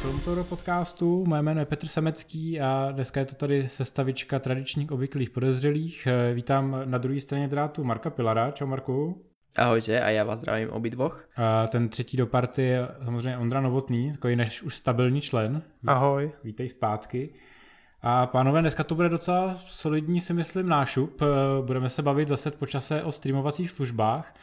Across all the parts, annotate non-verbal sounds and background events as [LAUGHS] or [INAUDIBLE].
Filmtour podcastu. Moje jméno je Petr Semecký a dneska je to tady sestavička tradičních obvyklých podezřelých. Vítám na druhé straně drátu Marka Pilara. Čau Marku. Ahojte a já vás zdravím obidvoch. A ten třetí do party je samozřejmě Ondra Novotný, takový než už stabilní člen. Ahoj. Vítej zpátky. A pánové, dneska to bude docela solidní, si myslím, nášup. Budeme se bavit zase po čase o streamovacích službách.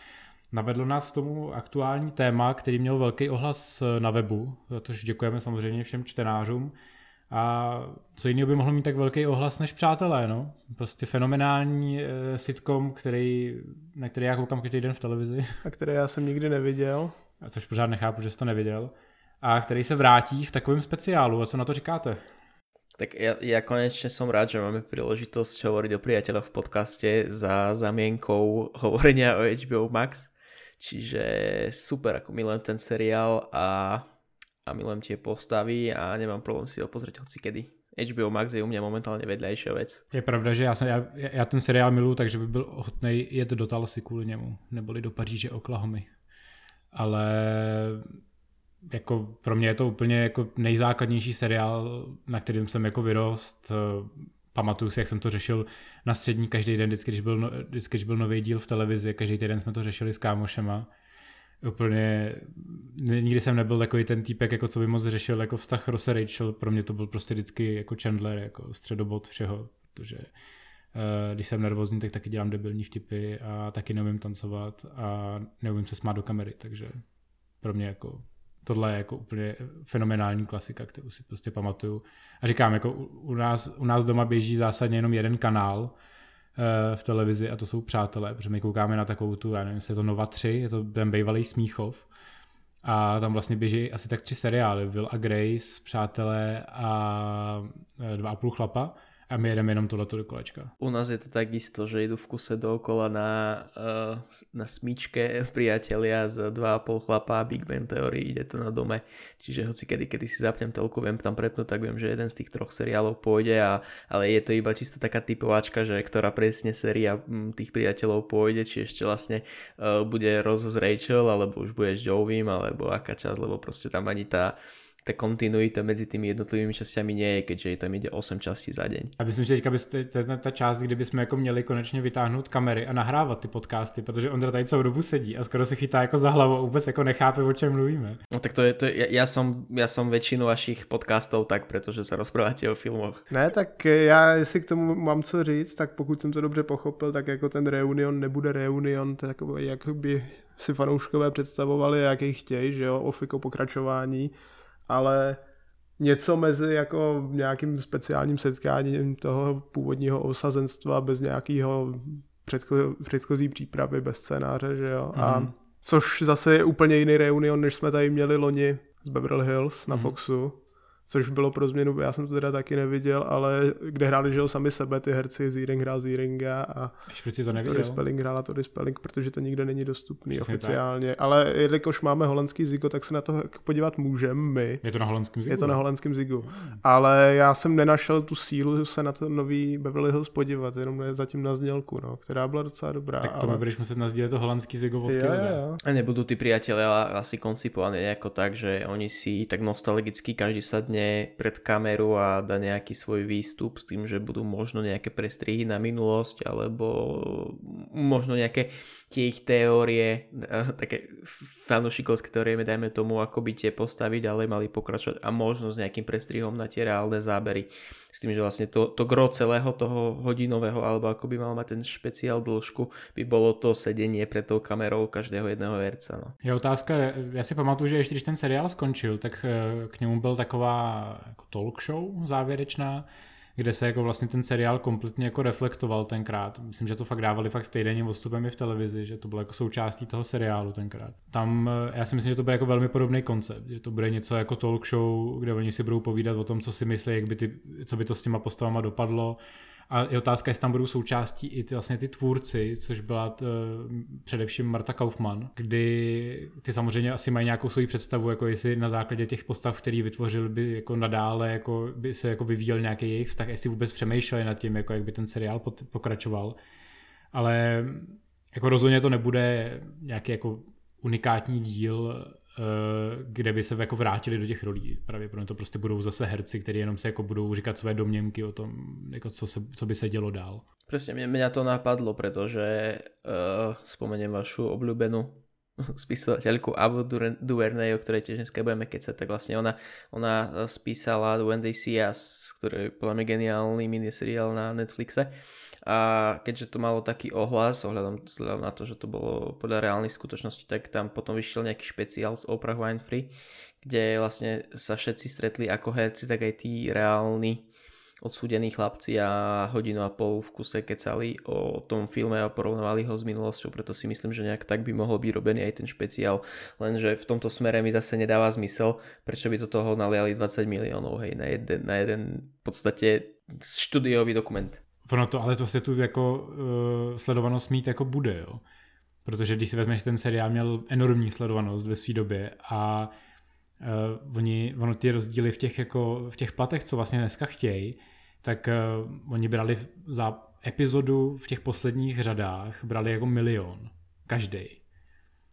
Navedlo nás k tomu aktuální téma, který měl velký ohlas na webu, za tož děkujeme samozřejmě všem čtenářům. A co jiného by mohlo mít tak velký ohlas než Přátelé, no? Prostě fenomenální uh, sitcom, který, na který já koukám každý den v televizi. [LAUGHS] A který já jsem nikdy neviděl. A což pořád nechápu, že jsi to neviděl. A který se vrátí v takovém speciálu. A co na to říkáte? Tak ja, ja konečne som rád, že máme príležitosť hovoriť o priateľoch v podcaste za zamienkou hovorenia o HBO Max. Čiže super, ako milujem ten seriál a, a milujem tie postavy a nemám problém si ho pozrieť hoci kedy. HBO Max je u mě momentálně vedlejší věc. Je pravda, že já, jsem, já, já ten seriál miluji, takže by byl ochotný jet do Talasy kvůli němu, neboli do Paříže, Oklahomy. Ale jako pro mě je to úplně jako nejzákladnější seriál, na kterým jsem jako vyrost pamatuju si, jak jsem to řešil na střední každý den, vždycky, když byl, no, vždycky, když byl nový díl v televizi, každý týden jsme to řešili s kámošema. Úplně, nikdy jsem nebyl takový ten týpek, jako co by moc řešil jako vztah Ross Rachel, pro mě to byl prostě vždycky jako Chandler, jako středobod všeho, protože uh, když jsem nervózní, tak taky dělám debilní vtipy a taky neumím tancovat a neumím se smát do kamery, takže pro mě jako tohle je jako úplně fenomenální klasika, kterou si prostě pamatuju. A říkám, jako u nás, u nás doma běží zásadně jenom jeden kanál uh, v televizi a to jsou přátelé, protože my koukáme na takovou tu, já nevím, jestli je to Nova 3, je to ten bývalý Smíchov a tam vlastně běží asi tak tři seriály, Will a Grace, Přátelé a eh, Dva a půl chlapa a my jedeme jenom tohleto do kolečka. U nás je to takisto, že jdu v kuse dookola na, uh, na smíčke [LAUGHS] priatelia z 2,5 chlapa Big Bang Theory, ide to na dome, čiže hoci kedy, kedy si zapnem telku, viem tam prepnúť, tak viem, že jeden z tých troch seriálov pôjde, a, ale je to iba čisto taká typováčka, že ktorá presne séria mm, tých priateľov pôjde, či ešte vlastne uh, bude Ross s Rachel, alebo už bude s Jovim, alebo aká časť, lebo proste tam ani tá ta kontinuita mezi tými jednotlivými častiami nie je, keďže tam ide 8 častí za deň. A myslím, že teďka by ta, ta část, kdyby jsme jako měli konečně vytáhnout kamery a nahrávat ty podcasty, protože Ondra tady celou dobu sedí a skoro se chytá jako za hlavu a vůbec jako nechápe, o čem mluvíme. No tak to je, to je, ja, ja, som, ja som väčšinu vašich podcastov tak, protože se rozpráváte o filmoch. Ne, tak já, jestli k tomu mám co říct, tak pokud jsem to dobře pochopil, tak jako ten reunion nebude reunion, takový, jak by si fanouškové představovali, jaký chtějí, že jo, ofiko pokračování ale něco mezi jako nějakým speciálním setkáním toho původního osazenstva bez nějakého předcho- předchozí přípravy, bez scénáře, že jo. Mm. A mhm. což zase je úplně jiný reunion, než jsme tady měli loni z Beverly Hills na mm. Foxu což bylo pro změnu, já jsem to teda taky neviděl, ale kde hráli že sami sebe ty herci, Zíring hrál Zíringa a Ještě to neviděl. Spelling hrála Tori Spelling, protože to nikde není dostupný Přesně oficiálně, tak. ale jelikož máme holandský zigo, tak se na to podívat můžeme my. Je to na holandském zigu? Je to na holandském zigu, ale já jsem nenašel tu sílu se na to nový Beverly Hills podívat, jenom zatím na znělku, no, která byla docela dobrá. Tak to ale... budeš muset nazdílet to holandský zigo od ja, ja, ja. A nebudou ty priatelia asi koncipovaní jako tak, že oni si tak nostalgicky každý sadne sadne pred kameru a dá nejaký svoj výstup s tým, že budú možno nejaké prestrihy na minulosť alebo možno nejaké ich teórie, také fanúšikovské teórie, dajme tomu, ako by tie postaviť, ale mali pokračovať a možno s nejakým prestrihom na tie reálne zábery. S tým, že vlastne to, to gro celého toho hodinového, alebo ako by mal mať ten špeciál dĺžku, by bolo to sedenie pred tou kamerou každého jedného herca. No. Je otázka, já si pamatuju, že ještě když ten seriál skončil, tak eh, k němu byl taková jako talk show závěrečná, kde se jako vlastně ten seriál kompletně jako reflektoval tenkrát. Myslím, že to fakt dávali fakt stejným odstupem i v televizi, že to bylo jako součástí toho seriálu tenkrát. Tam eh, já si myslím, že to bude jako velmi podobný koncept, že to bude něco jako talk show, kde oni si budou povídat o tom, co si myslí, jak by ty, co by to s těma postavama dopadlo, a je otázka, jestli tam budou součástí i ty, vlastně ty tvůrci, což byla t, eh, především Marta Kaufmann, kdy ty samozřejmě asi mají nějakou svoji představu, jako jestli na základě těch postav, který vytvořil, by jako nadále jako by se jako vyvíjel nějaký jejich vztah, jestli vůbec přemýšleli nad tím, jako jak by ten seriál pokračoval. Ale jako rozhodně to nebude nějaký jako unikátní díl kde by se jako vrátili do těch rolí. Právě pro to prostě budou zase herci, kteří jenom se jako budou říkat své domněnky o tom, jako co, se, co by se dělo dál. Presne, mňa to napadlo, pretože uh, spomeniem vašu obľúbenú [LAUGHS] spisovateľku Avu Duvernay, o ktorej tiež dneska budeme kecať, tak vlastne ona, ona spísala When They See Us, ktorý je podľa geniálny miniseriál na Netflixe. A keďže to malo taký ohlas, ohľadom, na to, že to bolo podľa reálnych skutočností, tak tam potom vyšiel nejaký špeciál z Oprah Winfrey, kde vlastne sa všetci stretli ako herci, tak aj tí reálni odsúdení chlapci a hodinu a pol v kuse kecali o tom filme a porovnávali ho s minulosťou, preto si myslím, že nejak tak by mohol byť robený aj ten špeciál, lenže v tomto smere mi zase nedáva zmysel, prečo by do toho naliali 20 miliónov, hej, na jeden, na jeden v podstate štúdiový dokument. Ono to, ale to se tu jako uh, sledovanost mít jako bude, jo. Protože když si vezmeš, ten seriál měl enormní sledovanost ve své době a uh, oni, ono ty rozdíly v těch, jako, v těch platech, co vlastně dneska chtějí, tak uh, oni brali za epizodu v těch posledních řadách, brali jako milion. Každý.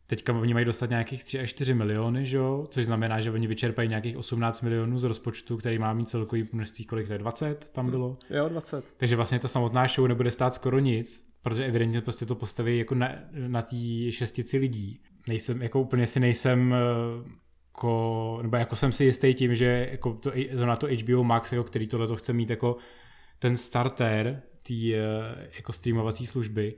Teďka oni mají dostat nějakých 3 až 4 miliony, že jo? což znamená, že oni vyčerpají nějakých 18 milionů z rozpočtu, který má mít celkový množství, kolik to je, 20 tam bylo? Jo, 20. Takže vlastně ta samotná show nebude stát skoro nic, protože evidentně prostě to postaví jako na, na té šestici lidí. Nejsem, jako úplně si nejsem jako, nebo jako jsem si jistý tím, že jako to, na to HBO Max, jako který tohle to chce mít jako ten starter té eh, jako streamovací služby,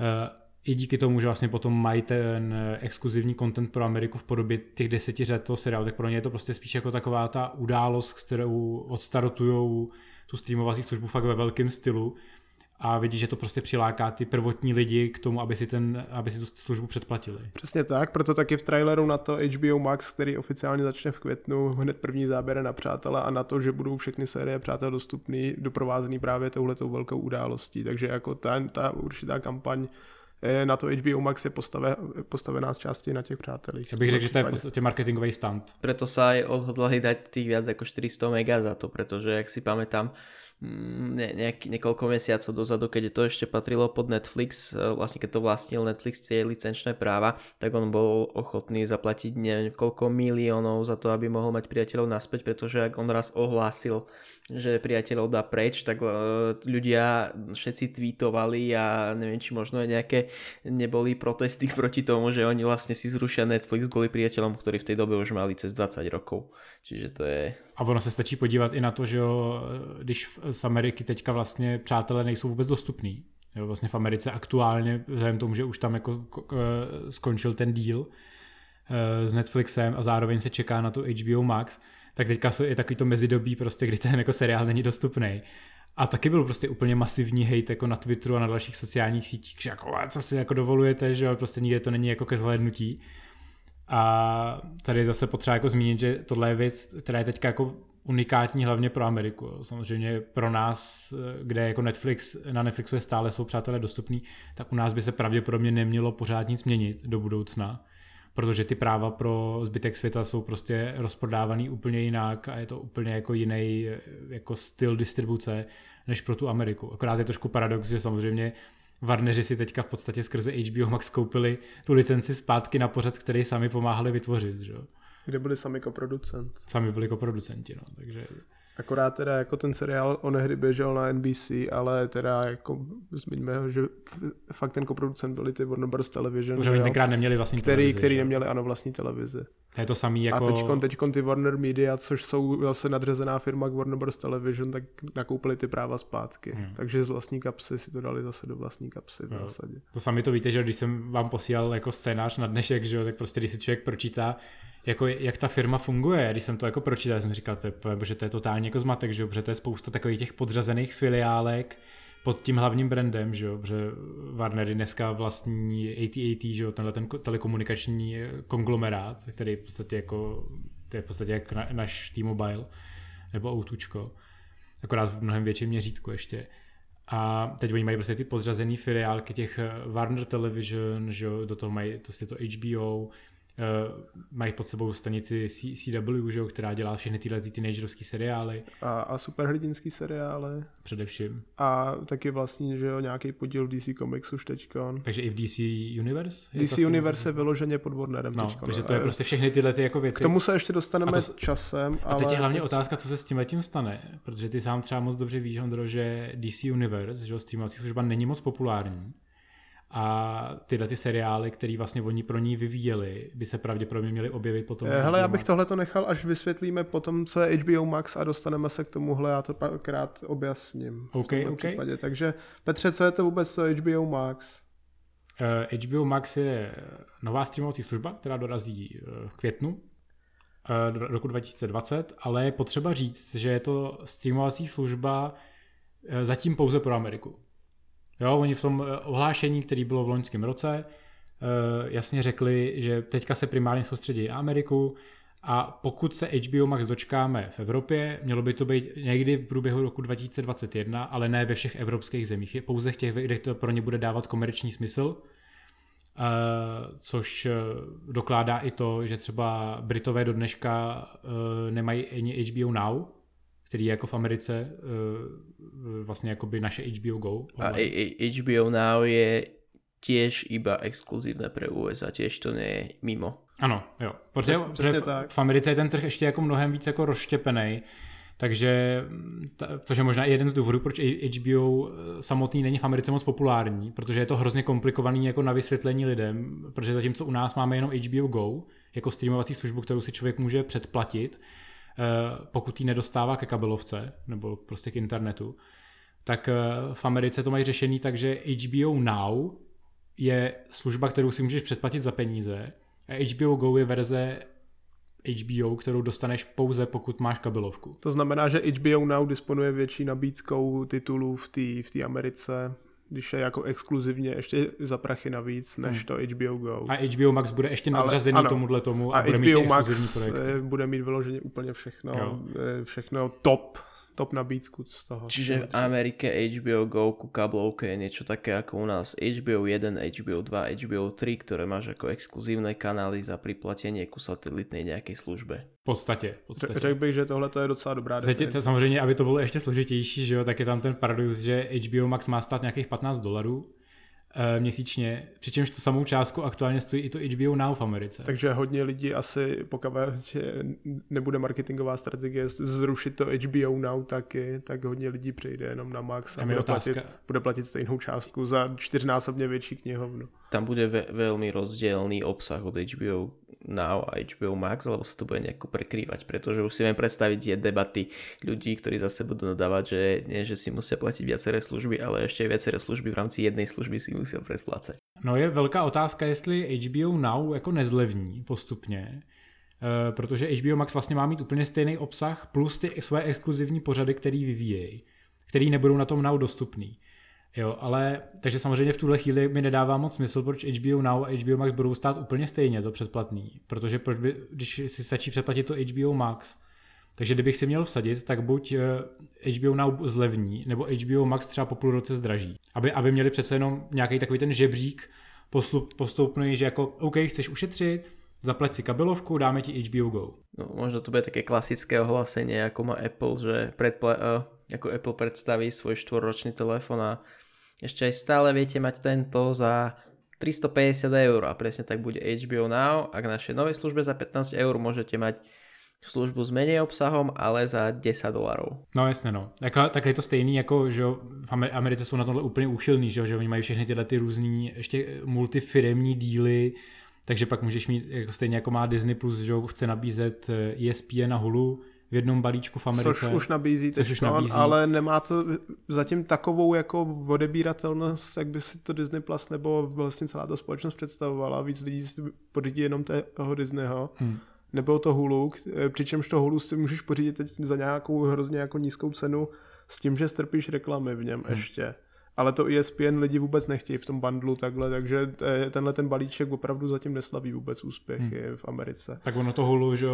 eh, i díky tomu, že vlastně potom mají ten exkluzivní content pro Ameriku v podobě těch deseti řad toho seriálu, tak pro ně je to prostě spíš jako taková ta událost, kterou odstartujou tu streamovací službu fakt ve velkém stylu a vidí, že to prostě přiláká ty prvotní lidi k tomu, aby si, ten, aby si tu službu předplatili. Přesně tak, proto taky v traileru na to HBO Max, který oficiálně začne v květnu, hned první záběr na přátelé a na to, že budou všechny série přátel dostupný, doprovázený právě touhletou velkou událostí. Takže jako ta, ta určitá kampaň na to HBO Max je postave, postavená z části na těch přátelích. Já bych řekl, že to je prostě marketingový stand. Preto sa aj odhodlali dať tých viac ako 400 mega za to, pretože jak si pamätám, Mm, ne, nejak, niekoľko mesiacov dozadu, keď to ešte patrilo pod Netflix, e, vlastne keď to vlastnil Netflix tie licenčné práva, tak on bol ochotný zaplatiť neviem koľko miliónov za to, aby mohol mať priateľov naspäť, pretože ak on raz ohlásil, že priateľov dá preč, tak e, ľudia všetci tweetovali a neviem, či možno aj nejaké neboli protesty [LAUGHS] proti tomu, že oni vlastne si zrušia Netflix kvôli priateľom, ktorí v tej dobe už mali cez 20 rokov. Čiže to je a ono se stačí podívat i na to, že jo, když z Ameriky teďka vlastně přátelé nejsou vůbec dostupní. Jo, vlastně v Americe aktuálně, vzhledem tomu, že už tam jako skončil ten deal eh, s Netflixem a zároveň se čeká na to HBO Max, tak teďka je takový to mezidobí prostě, kdy ten jako seriál není dostupný. A taky byl prostě úplně masivní hate jako na Twitteru a na dalších sociálních sítích, že jako, co si jako dovolujete, že prostě nikde to není jako ke zhlédnutí. A tady zase potřeba jako zmínit, že tohle je věc, která je teďka jako unikátní hlavně pro Ameriku. Samozřejmě pro nás, kde jako Netflix, na Netflixu je stále jsou přátelé dostupní, tak u nás by se pravděpodobně nemělo pořád nic měnit do budoucna, protože ty práva pro zbytek světa jsou prostě rozprodávaný úplně jinak a je to úplně jako jiný jako styl distribuce než pro tu Ameriku. Akorát je trošku paradox, že samozřejmě Warneri si teďka v podstatě skrze HBO Max koupili tu licenci zpátky na pořad, který sami pomáhali vytvořit. Že? Kde byli sami koproducent. Sami byli koproducenti, no, takže... Akorát teda jako ten seriál onehdy běžel na NBC, ale teda jako zmiňme ho, že fakt ten koproducent byli ty Warner Bros. Television. Už oni tenkrát neměli vlastní který, televizi. Který neměli ano vlastní televizi. To je to samý jako... A teďkon, teďkon ty Warner Media, což jsou zase nadřazená firma k Warner Bros. Television, tak nakoupili ty práva zpátky. Hmm. Takže z vlastní kapsy si to dali zase do vlastní kapsy v zásadě. To sami to víte, že když jsem vám posílal jako scénář na dnešek, že jo, tak prostě když si člověk pročítá, jako jak ta firma funguje. Když jsem to jako pročítal, jsem říkal, že to je totálně jako zmatek, že, protože to je spousta takových těch podřazených filiálek pod tím hlavním brandem, že jo, protože Warner dneska vlastní AT&T, že jo, tenhle ten telekomunikační konglomerát, který v podstatě jako, to je v podstatě jak na, naš T-Mobile nebo Outučko, akorát v mnohem větším měřítku ještě. A teď oni mají prostě ty podřazený filiálky těch Warner Television, že jo, do toho mají to, to HBO, mají pod sebou stanici CW, že jo, která dělá všechny tyhle ty teenagerovské seriály. A, a superhrdinský seriály. Především. A taky vlastně, že jo, nějaký podíl DC Comics už teďkon. Takže i v DC Universe? DC Universe je vyloženě pod Warnerem no, teďkon. takže to je prostě všechny tyhle ty jako věci. K tomu se ještě dostaneme to, časem. A teď je hlavně teď... otázka, co se s tím letím stane, protože ty sám třeba moc dobře víš, Ondro, že DC Universe, že streamovací služba není moc populární a tyhle ty seriály, které vlastně oni pro ní vyvíjeli, by se pravděpodobně měly objevit potom. Eh, hele, já bych tohle to nechal, až vysvětlíme potom, co je HBO Max a dostaneme se k tomuhle, já to pak krát objasním. OK, OK. Případě. Takže Petře, co je to vůbec to HBO Max? Uh, eh, HBO Max je nová streamovací služba, která dorazí uh, v květnu uh, roku 2020, ale je potřeba říct, že je to streamovací služba zatím pouze pro Ameriku. Jo, oni v tom eh, ohlášení, který bylo v loňském roce, eh, jasně řekli, že teďka se primárně soustředí na Ameriku a pokud se HBO Max dočkáme v Evropě, mělo by to být někdy v průběhu roku 2021, ale ne ve všech evropských zemích. Je pouze v těch, kde to pro ně bude dávat komerční smysl, eh, což dokládá i to, že třeba Britové do dneška nemají ani HBO Now, který je jako v Americe uh, vlastně jako by naše HBO Go. A HBO Now je tiež iba exkluzívne pre USA, tiež to nie je mimo. Ano, jo. Protože, Přes, protože v, tak. v Americe je ten trh ještě jako mnohem víc jako rozštěpený, takže, ta, což je možná i jeden z důvodů, proč HBO eh, samotný není v Americe moc populární, protože je to hrozně komplikovaný jako na vysvětlení lidem, protože zatímco u nás máme jenom HBO Go, jako streamovací službu, kterou si člověk může předplatit, Eh, pokud ji nedostává ke kabelovce nebo prostě k internetu, tak eh, v Americe to mají řešený tak, že HBO Now je služba, kterou si můžeš předplatit za peníze a HBO Go je verze HBO, kterou dostaneš pouze pokud máš kabelovku. To znamená, že HBO Now disponuje větší nabídkou titulů v té v Americe když je jako exkluzivně ještě za prachy navíc, než hmm. to HBO Go. A HBO Max bude ještě nadřazený Ale, tomuhle tomu a, a bude HBO mít Max projekty. Eh, bude mít vyloženě úplně všechno, jo. Eh, všechno top top nabídku z toho. Čiže v Amerike HBO Go ku kablovke je niečo také ako u nás HBO 1, HBO 2, HBO 3, ktoré máš ako exkluzívne kanály za priplatenie ku satelitnej nejakej službe. V podstatě. V podstatě. Řekl bych, že tohle to je docela dobrá definice. Samozřejmě, aby to bylo ještě složitější, že jo, tak je tam ten paradox, že HBO Max má stát nějakých 15 dolarů, měsíčně, přičemž tu samou částku aktuálně stojí i to HBO Now v Americe. Takže hodně lidí asi, pokud nebude marketingová strategie zrušit to HBO Now taky, tak hodně lidí přejde jenom na Max a, a bude, platit, bude platit stejnou částku za čtyřnásobně větší knihovnu. Tam bude ve, velmi rozdělný obsah od HBO Now a HBO Max, alebo sa to bude nejako prekrývať, pretože už si viem predstaviť je debaty ľudí, ktorí zase budú nadávať, že nie, že si musia platiť viaceré služby, ale ešte viaceré služby v rámci jednej služby si musia predplácať. No je velká otázka, jestli HBO Now jako nezlevní postupně, uh, protože HBO Max vlastně má mít úplně stejný obsah plus ty své exkluzivní pořady, který vyvíjejí, který nebudou na tom Now dostupný. Jo, ale takže samozřejmě v tuhle chvíli mi nedává moc smysl, proč HBO Now a HBO Max budou stát úplně stejně, to předplatný. Protože proč by, když si stačí předplatit to HBO Max, takže kdybych si měl vsadit, tak buď eh, HBO Now zlevní, nebo HBO Max třeba po půl roce zdraží. Aby, aby měli přece jenom nějaký takový ten žebřík postupný, že jako OK, chceš ušetřit, zaplať si kabelovku, dáme ti HBO Go. No, možno to bude také klasické ohlásenie, ako má Apple, že predpla- uh, ako Apple predstaví svoj štvorročný telefon a ešte aj stále viete mať tento za 350 eur a presne tak bude HBO Now a k našej novej službe za 15 eur môžete mať službu s menej obsahom, ale za 10 dolarů. No jasně no. Tak, tak je to stejný jako, že v Americe jsou na tohle úplně úchylní, že, že oni mají všechny tyhle ty různý ještě multifiremní díly, takže pak můžeš mít jako stejně jako má Disney+, Plus, že chce nabízet ESPN eh, e na Hulu, v jednom balíčku v Americe. Což už nabízí, což už nabízí. ale nemá to zatím takovou jako odebíratelnost, jak by si to Disney Plus nebo vlastně celá ta společnost představovala. Víc lidí si pořídí jenom toho Disneyho. Hmm. Nebylo to Hulu, přičemž to Hulu si můžeš pořídit teď za nějakou hrozně jako nízkou cenu s tím, že strpíš reklamy v něm hmm. ještě ale to ESPN lidi vůbec nechtějí v tom bundlu takhle, takže tenhle ten balíček opravdu zatím neslaví vůbec úspěch hmm. v Americe. Tak ono to Hulu, že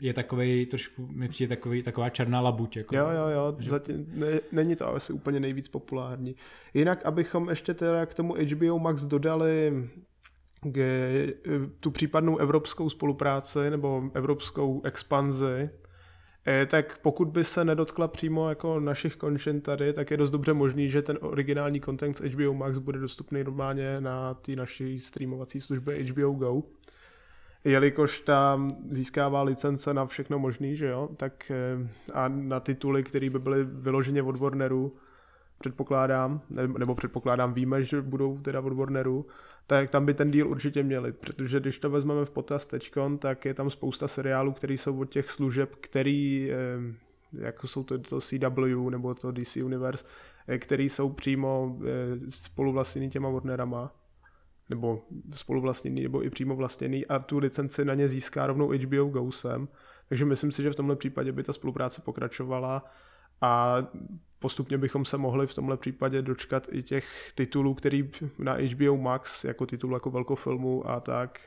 je takový trošku, mi přijde takový, taková černá labuť. Jako, jo, jo, jo, že... zatím ne, není to asi úplně nejvíc populární. Jinak, abychom ještě teda k tomu HBO Max dodali tu případnou evropskou spolupráci nebo evropskou expanzi, eh, tak pokud by se nedotkla přímo jako našich končin tady, tak je dost dobře možný, že ten originální content z HBO Max bude dostupný normálně na té naší streamovací službě HBO Go. Jelikož tam získává licence na všechno možný, že jo, tak eh, a na tituly, které by byly vyloženě od Warneru, předpokládám, nebo předpokládám, víme, že budou teda od Warneru, tak tam by ten díl určitě měli, protože když to vezmeme v potaz tečkon, tak je tam spousta seriálů, které jsou od těch služeb, který, eh, jako jsou to, to CW nebo to DC Universe, eh, který jsou přímo eh, spoluvlastněný těma Warnerama, nebo spoluvlastněný, nebo i přímo vlastněný a tu licenci na ně získá rovnou HBO GoSem. Takže myslím si, že v tomhle případě by ta spolupráce pokračovala a postupně bychom se mohli v tomhle případě dočkat i těch titulů, který na HBO Max jako titul jako velkofilmu a tak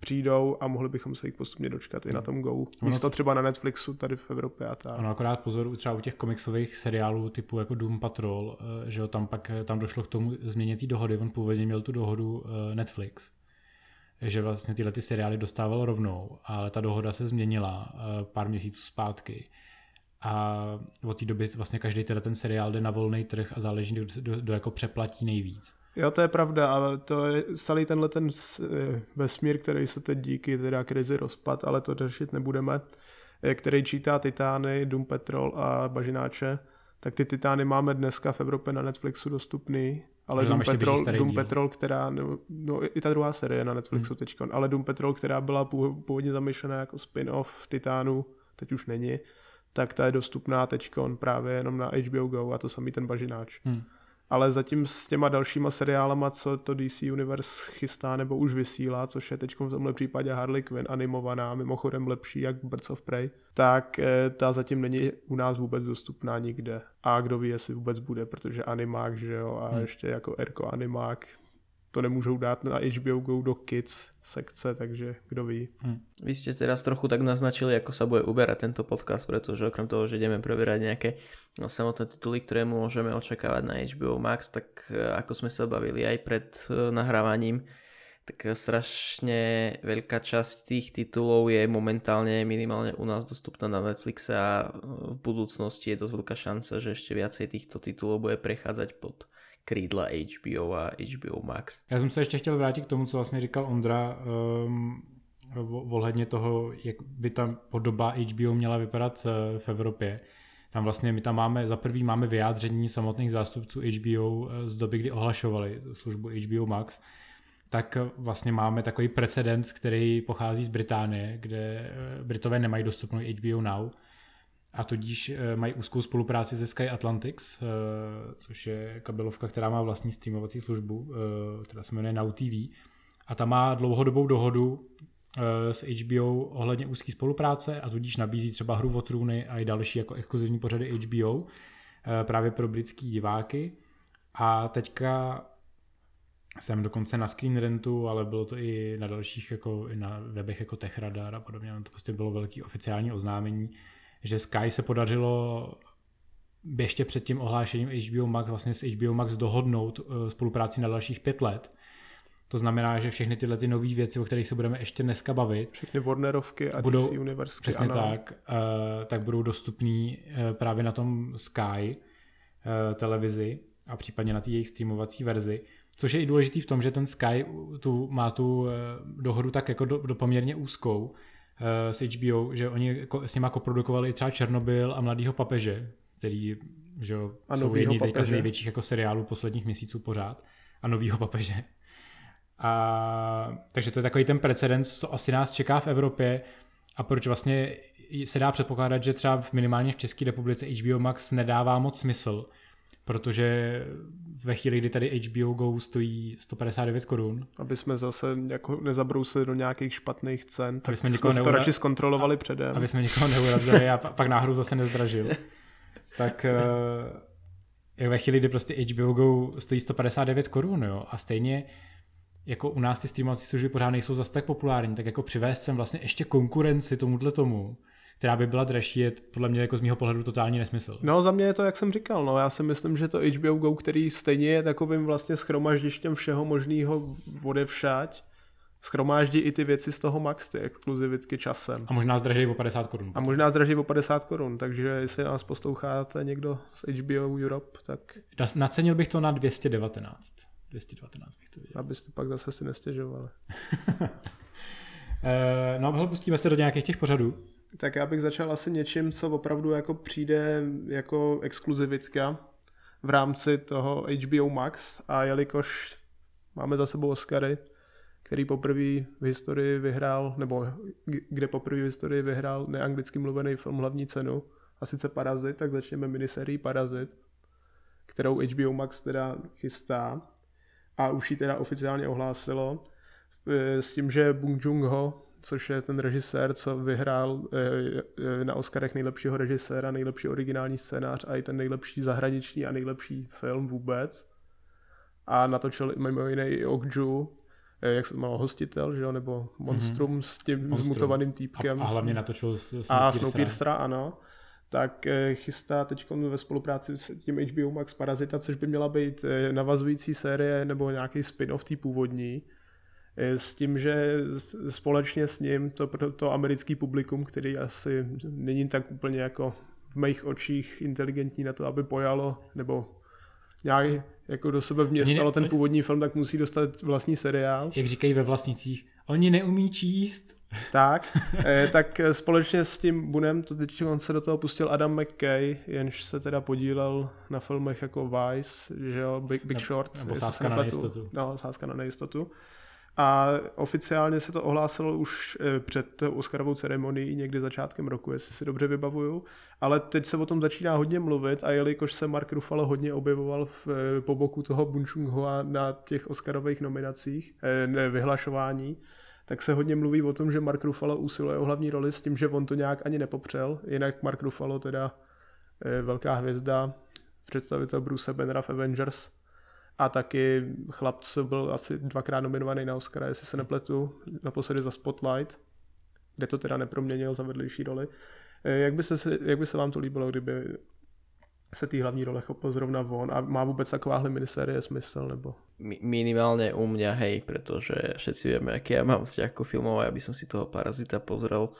přijdou a mohli bychom se jich postupně dočkat i na tom Go. Místo třeba na Netflixu tady v Evropě a tak. Ano, akorát pozor třeba u těch komiksových seriálů typu jako Doom Patrol, eh, že jo, tam pak eh, tam došlo k tomu změně té dohody, on původně měl tu dohodu eh, Netflix, že vlastně tyhle ty seriály dostával rovnou, ale ta dohoda se změnila pár měsíců zpátky a od té doby vlastně každý ten seriál jde na volný trh a záleží, kdo, kdo, kdo jako přeplatí nejvíc. Jo, to je pravda, ale to je celý tenhle ten eh, vesmír, který se teď díky teda krizi rozpad, ale to řešit nebudeme, eh, který čítá Titány, Doom Patrol a Bažináče, tak ty Titány máme dneska v Evropě na Netflixu dostupný, ale Doom Patrol, Doom Patrol, která, no, no, i ta druhá série na Netflixu hmm. teď, ale Doom Patrol, která byla původně zamýšlená jako spin-off Titánu, teď už není, tak ta je dostupná teď právě jenom na HBO Go a to samý ten bažináč. Hmm. Ale zatím s těma dalšíma seriálama, co to DC Universe chystá nebo už vysílá, což je teď v tomhle případě Harley Quinn animovaná, mimochodem lepší jak Birds of Prey, tak eh, ta zatím není u nás vůbec dostupná nikde. A kdo ví, jestli vůbec bude, protože animák, že jo, a hmm. ještě jako Erko animák, to nemůžou dát na HBO Go do Kids sekce, takže kdo ví. Hm. Vy ste teraz trochu tak naznačili, ako sa bude uberať tento podcast, pretože okrem toho, že ideme preberať nejaké no, samotné tituly, ktoré môžeme očakávať na HBO Max, tak e, ako sme sa bavili aj pred e, nahrávaním, tak strašne veľká časť tých titulov je momentálne minimálne u nás dostupná na Netflixe a v budúcnosti je dosť veľká šanca, že ešte viacej týchto titulov bude prechádzať pod krídla HBO a HBO Max. Já jsem se ještě chtěl vrátit k tomu, co vlastně říkal Ondra um, ohledně toho, jak by ta podoba HBO měla vypadat uh, v Evropě. Tam vlastně my tam máme, za prvý máme vyjádření samotných zástupců HBO uh, z doby, kdy ohlašovali službu HBO Max, tak uh, vlastně máme takový precedens, který pochází z Británie, kde Britové nemají dostupnou HBO Now, a tudíž eh, mají úzkou spolupráci se Sky Atlantics, eh, což je kabelovka, která má vlastní streamovací službu, eh, která se jmenuje Now TV. A ta má dlouhodobou dohodu s HBO ohledně úzké spolupráce a tudíž nabízí třeba hru o trůny a i další jako exkluzivní pořady HBO právě pro britský diváky. A teďka jsem dokonce na Screen Rentu, ale bylo to i na dalších, jako i na webech jako TechRadar a podobně, to prostě bylo velký oficiální oznámení, že Sky se podařilo ještě před tím ohlášením HBO Max vlastně s HBO Max dohodnout eh, spolupráci na dalších pět let. To znamená, že všechny tyhle ty nové věci, o kterých se budeme ještě dneska bavit, všechny Warnerovky a budou, DC Universe. Přesně ano. tak, uh, tak budou dostupný uh, právě na tom Sky televizi a případně na té jejich streamovací verzi. Což je i důležitý v tom, že ten Sky tu, má tu dohodu tak jako do, do poměrně úzkou, s HBO, že oni jako, s nimi jako produkovali třeba Černobyl a Mladýho papeže, který že a jsou jedni teďka z největších jako seriálů posledních měsíců pořád. A novýho papeže. A, takže to je takový ten precedens, co asi nás čeká v Evropě. A proč vlastně se dá předpokládat, že třeba v minimálně v České republice HBO Max nedává moc smysl, protože ve chvíli, kdy tady HBO Go stojí 159 korun. Aby jsme zase jako nezabrousili do nějakých špatných cen, tak jsme, jsme neura... to radši zkontrolovali a, předem. Aby jsme nikoho neurazili a pak náhodou zase nezdražil. [LAUGHS] tak uh, ve chvíli, kdy prostě HBO Go stojí 159 korun, jo, a stejně jako u nás ty streamovací služby pořád nejsou zase tak populární, tak jako přivést sem vlastně ještě konkurenci tomuhle tomu, která by byla dražší, je podle mě jako z mého pohledu totální nesmysl. No za mě je to, jak jsem říkal, no já si myslím, že to HBO Go, který stejně je takovým vlastně schromaždištěm všeho možného odevšať, schromáždí i ty věci z toho Max, ty exkluzivitky časem. A možná zdraží o 50 korun. A možná zdraží o 50 korun, takže jestli nás posloucháte někdo z HBO Europe, tak... Nacenil bych to na 219. 219 bych to viděl. Abyste pak zase si nestěžovali. [LAUGHS] Eh, no, hele, pustíme se do nějakých těch pořadů. Tak já bych začal asi něčím, co opravdu jako přijde jako exkluzivitka v rámci toho HBO Max a jelikož máme za sebou Oscary, který poprvé v historii vyhrál, nebo kde poprvé v historii vyhrál neanglicky mluvený film hlavní cenu, a sice Parazit, tak začneme miniserií Parazit, kterou HBO Max teda chystá a už ji teda oficiálně ohlásilo s tím, že Bong Joon-ho, což je ten režisér, co vyhrál e, e, na Oscarech nejlepšího režiséra, nejlepší originální scénář a i ten nejlepší zahraniční a nejlepší film vůbec. A natočil mimo jiné i Okju, jak se jmenoval, Hostitel, že jo, nebo Monstrum mm-hmm. s tím Monstrum. zmutovaným týpkem. A, a hlavně natočil s, A Snowpiercera, ano tak eh, chystá teď ve spolupráci s tím HBO Max Parazita, což by měla být eh, navazující série nebo nějaký spin-off tý původní, eh, s tím, že společně s ním to, to americký publikum, který asi není tak úplně jako v mých očích inteligentní na to, aby pojalo, nebo nějak jako do sebe vměstalo ten původní film, tak musí dostat vlastní seriál. Jak říkají ve vlastnicích, oni neumí číst. Tak, [LAUGHS] eh, tak společně s tím Bunem, to teď on se do toho pustil Adam McKay, jenž se teda podílel na filmech jako Vice, že jo, Big, Big Short. Nebo Sázka na nejistotu. No, Sázka na nejistotu. A oficiálně se to ohlásilo už eh, před Oscarovou ceremonií někdy začátkem roku, jestli si dobře vybavuju. Ale teď se o tom začíná hodně mluvit a jelikož se Mark Ruffalo hodně objevoval v, eh, po boku toho Bunchung-hoa na těch Oscarových nominacích, eh, ne, vyhlašování, tak se hodně mluví o tom, že Mark Ruffalo usiluje o hlavní roli s tím, že on to nějak ani nepopřel. Jinak Mark Ruffalo teda velká hvězda, představitel Bruce Bannera v Avengers, a taky chlap, co byl asi dvakrát nominovaný na Oscara, jestli se nepletu, naposledy za Spotlight, kde to teda neproměnil za vedlejší roli. Eh, jak by se, jak by se vám to líbilo, kdyby se té hlavní role chopil zrovna on a má vůbec takováhle minisérie smysl, nebo? Minimálně u mě, hej, protože všetci vieme, aký ja mám vzťah ako filmov, aby som si toho Parazita pozrel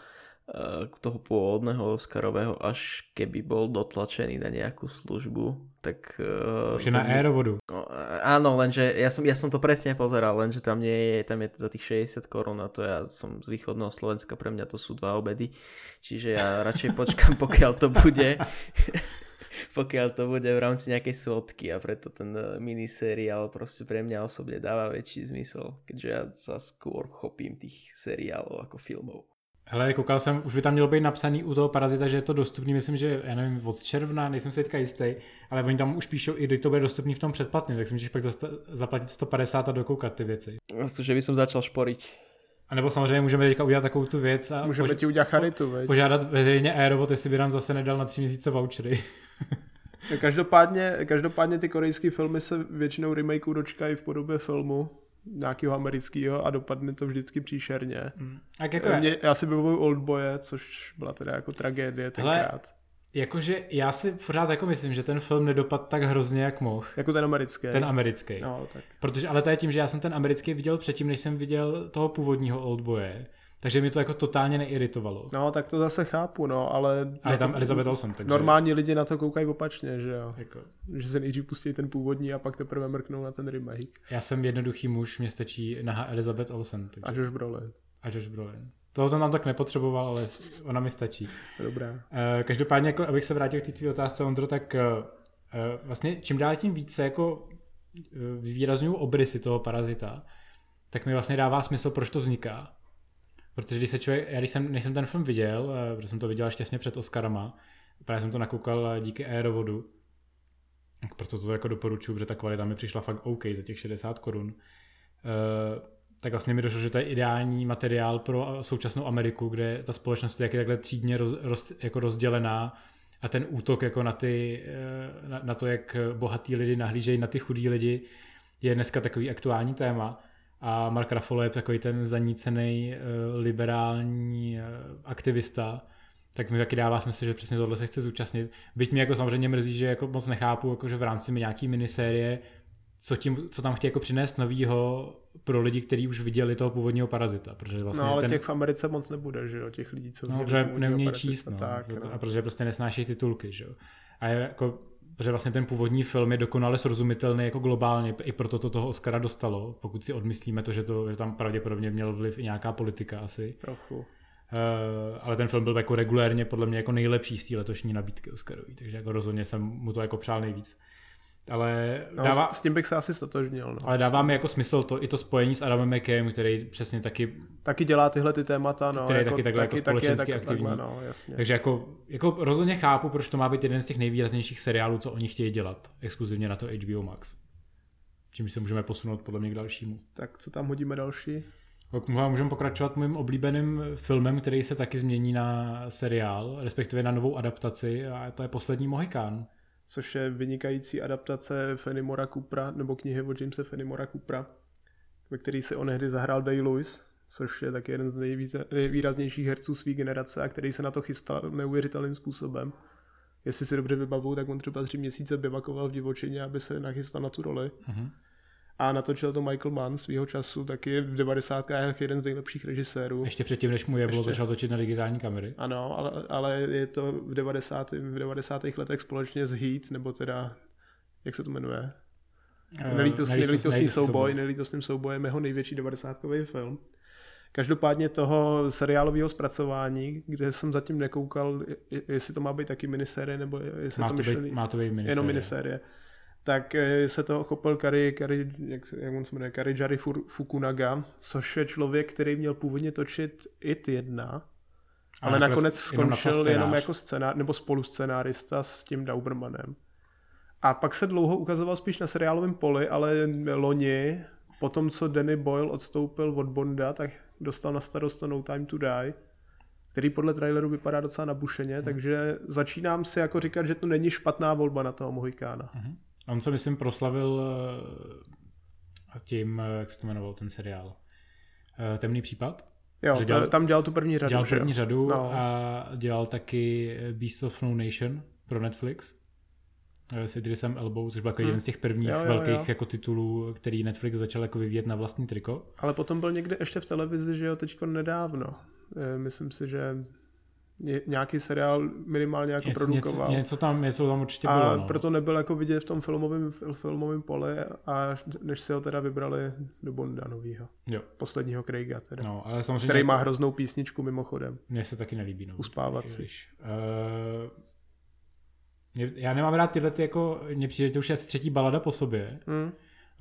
Eh, toho pôvodného Oscarového, až keby bol dotlačený na nejakú službu, tak... Uh, Už je na aerovodu. No, eh, áno, lenže ja som, ja som to presne pozeral, lenže tam nie je, tam je za tých 60 korún a to ja som z východného Slovenska, pre mňa to sú dva obedy, čiže ja radšej [LAUGHS] počkám, pokiaľ to bude [LAUGHS] pokiaľ to bude v rámci nejakej svodky a preto ten miniseriál proste pre mňa osobne dáva väčší zmysel, keďže ja sa skôr chopím tých seriálov ako filmov. Hele, koukal jsem, už by tam mělo být napsaný u toho parazita, že je to dostupný, myslím, že já nevím, od června, nejsem si teďka jistý, ale oni tam už píšou, i když to bude dostupný v tom předplatném, tak si můžeš pak zaplatit 150 a dokoukat ty věci. No, že by som začal šporiť. A nebo samozřejmě můžeme teďka udělat takovou tu věc a můžeme pož- ti udělat charitu, veď? požádat veřejně Aerovod, jestli by nám zase nedal na tři měsíce vouchery. každopádně, každopádně ty korejské filmy se většinou remakeu dočkají v podobě filmu, nějakého amerického a dopadne to vždycky příšerně. Hmm. Tak jako Mě, já si vybavuju Oldboye, což byla teda jako tragédie tenkrát. Hele, jakože já si pořád jako myslím, že ten film nedopad tak hrozně, jak mohl. Jako ten americký. Ten americký. No, tak. Protože, ale to je tím, že já jsem ten americký viděl předtím, než jsem viděl toho původního Oldboye. Takže mi to jako totálně neiritovalo. No, tak to zase chápu, no, ale... A je tam Elizabeth Olsen, takže... Normální lidi na to koukají opačně, že jo? Jako... Že se nejdřív pustí ten původní a pak teprve mrknou na ten remake. Já jsem jednoduchý muž, mě stačí na Elizabeth Olsen. Takže... A Josh Brolin. A Josh Brolin. Toho jsem tam tak nepotřeboval, ale ona mi stačí. Dobrá. Uh, každopádně, jako, abych se vrátil k té tvý otázce, Ondro, tak uh, vlastně čím dál tím více jako výrazňují obrysy toho parazita, tak mi vlastně dává smysl, proč to vzniká. Protože když se člověk, já když jsem, než jsem ten film viděl, eh, protože jsem to viděl šťastně před Oscarama, právě jsem to nakoukal eh, díky Aerovodu, proto to jako doporučuji, protože ta kvalita mi přišla fakt OK za těch 60 korun. Eh, tak vlastně mi došlo, že to je ideální materiál pro současnou Ameriku, kde ta společnost je takhle třídně roz, roz, jako rozdělená a ten útok jako na, ty, na, na to, jak bohatí lidi nahlížejí na ty chudí lidi, je dneska takový aktuální téma a Mark Ruffalo je takový ten zanícený uh, liberální uh, aktivista, tak mi taky dává smysl, že přesně tohle se chce zúčastnit. Byť mi jako samozřejmě mrzí, že jako moc nechápu, jako že v rámci nějaký minisérie co, tím, co tam chtějí jako přinést novýho pro lidi, kteří už viděli toho původního parazita. Protože vlastně no ale ten, těch v Americe moc nebude, že jo, těch lidí, co No, protože neumějí číst, no, tak, no. a protože prostě nesnášejí titulky, že jo. A je jako, protože vlastně ten původní film je dokonale srozumitelný jako globálně, i proto to toho Oscara dostalo, pokud si odmyslíme to, že, to, že tam pravděpodobně měl vliv i nějaká politika asi. Trochu. Uh, ale ten film byl jako regulérně podle mě jako nejlepší z té letošní nabídky Oscarový, takže jako rozhodně jsem mu to jako přál nejvíc. Ale No, dává, s, s tím bych se asi stotožnil. No. ale dává mi jako smysl to, i to spojení s Adamem McKayem, který přesně taky Taky dělá tyhle ty témata, no. Který je taky takhle jako je společensky tak- aktivní. Takhle, no, jasně. Takže jako, jako rozhodně chápu, proč to má být jeden z těch nejvýraznějších seriálů, co oni chtějí dělat, exkluzivně na to HBO Max. Čímž se můžeme posunout podle mě k dalšímu. Tak co tam hodíme další? Můžeme pokračovat mým oblíbeným filmem, který se taky změní na seriál, respektive na novou adaptaci, a to je Poslední Mohikán. Což je vynikající adaptace Fenimora Coopera, nebo knihy od Jamesa Fenimora Coopera, ve který se onehdy zahrál Day-Lewis, což je taky jeden z nejvíce, nejvýraznějších herců své generace a který se na to chystal neuvěřitelným způsobem. Jestli si dobře vybavu, tak on třeba tři měsíce bivakoval v divočině, aby se nachystal na tu roli. Mhm. A natočil to Michael Mann svýho času, taky v 90. jeden z nejlepších režisérů. Ještě předtím, než mu je bylo, Ještě. začal točit na digitální kamery. Ano, ale, ale je to v 90. v 90. letech společně s Heat, nebo teda, jak se to jmenuje? Eh, Nelítostný, nelítostný- nelítostný souboj, nelítostným soubojem jeho největší 90. film. Každopádně toho seriálového zpracování, kde jsem zatím nekoukal, je- jestli to má být taky minisérie, nebo jestli Má to, to být, myšlený, má to být minisérie. jenom minisérie. Tak eh, se toho chopil Kari, Kari jak, se- jak on se jmenuje, Karijari Fur- Fukunaga, což je člověk, který měl původně točit IT 1, ale nakonec jenom skončil jenom scénář. jako scénář, nebo spoluscenářista s tím Daubermanem. A pak se dlouho ukazoval spíš na seriálovém poli, ale loni, po tom, co Danny Boyle odstoupil od Bonda, tak dostal na starost to No Time to Die, který podle traileru vypadá docela nabušeně, hmm. takže začínám si jako říkat, že to není špatná volba na toho Mohikána. Mhm. On se, myslím, proslavil eh, tím, eh, jak se to jmenoval ten seriál. Eh, Temný případ? Jo, Že dělal, tam dělal tu první řadu. Dělal první řadu No. a dělal taky Beast of No Nation pro Netflix s Idrisem Elbou, což byl jako Hmm. jeden z těch prvních Jo, jo, velkých jo. jako titulů, který Netflix začal jako vyvíjet na vlastní triko. Ale potom byl někde ještě v televizi, že jo, teďko nedávno. Myslím si, že nějaký seriál minimálně jako něco, něco, produkoval. něco, tam, něco tam určitě a bylo. No. proto nebyl jako vidět v tom filmovém, filmovém poli, až než si ho teda vybrali do Bonda novýho. Jo. Posledního Craiga teda. No, ale samozřejmě Který má hroznou písničku mimochodem. Mně se taky nelíbí. No, Uspávací. Když, uh, já nemám rád tyhle, ty jako, mně přijde, že to už je asi třetí balada po sobě Hm?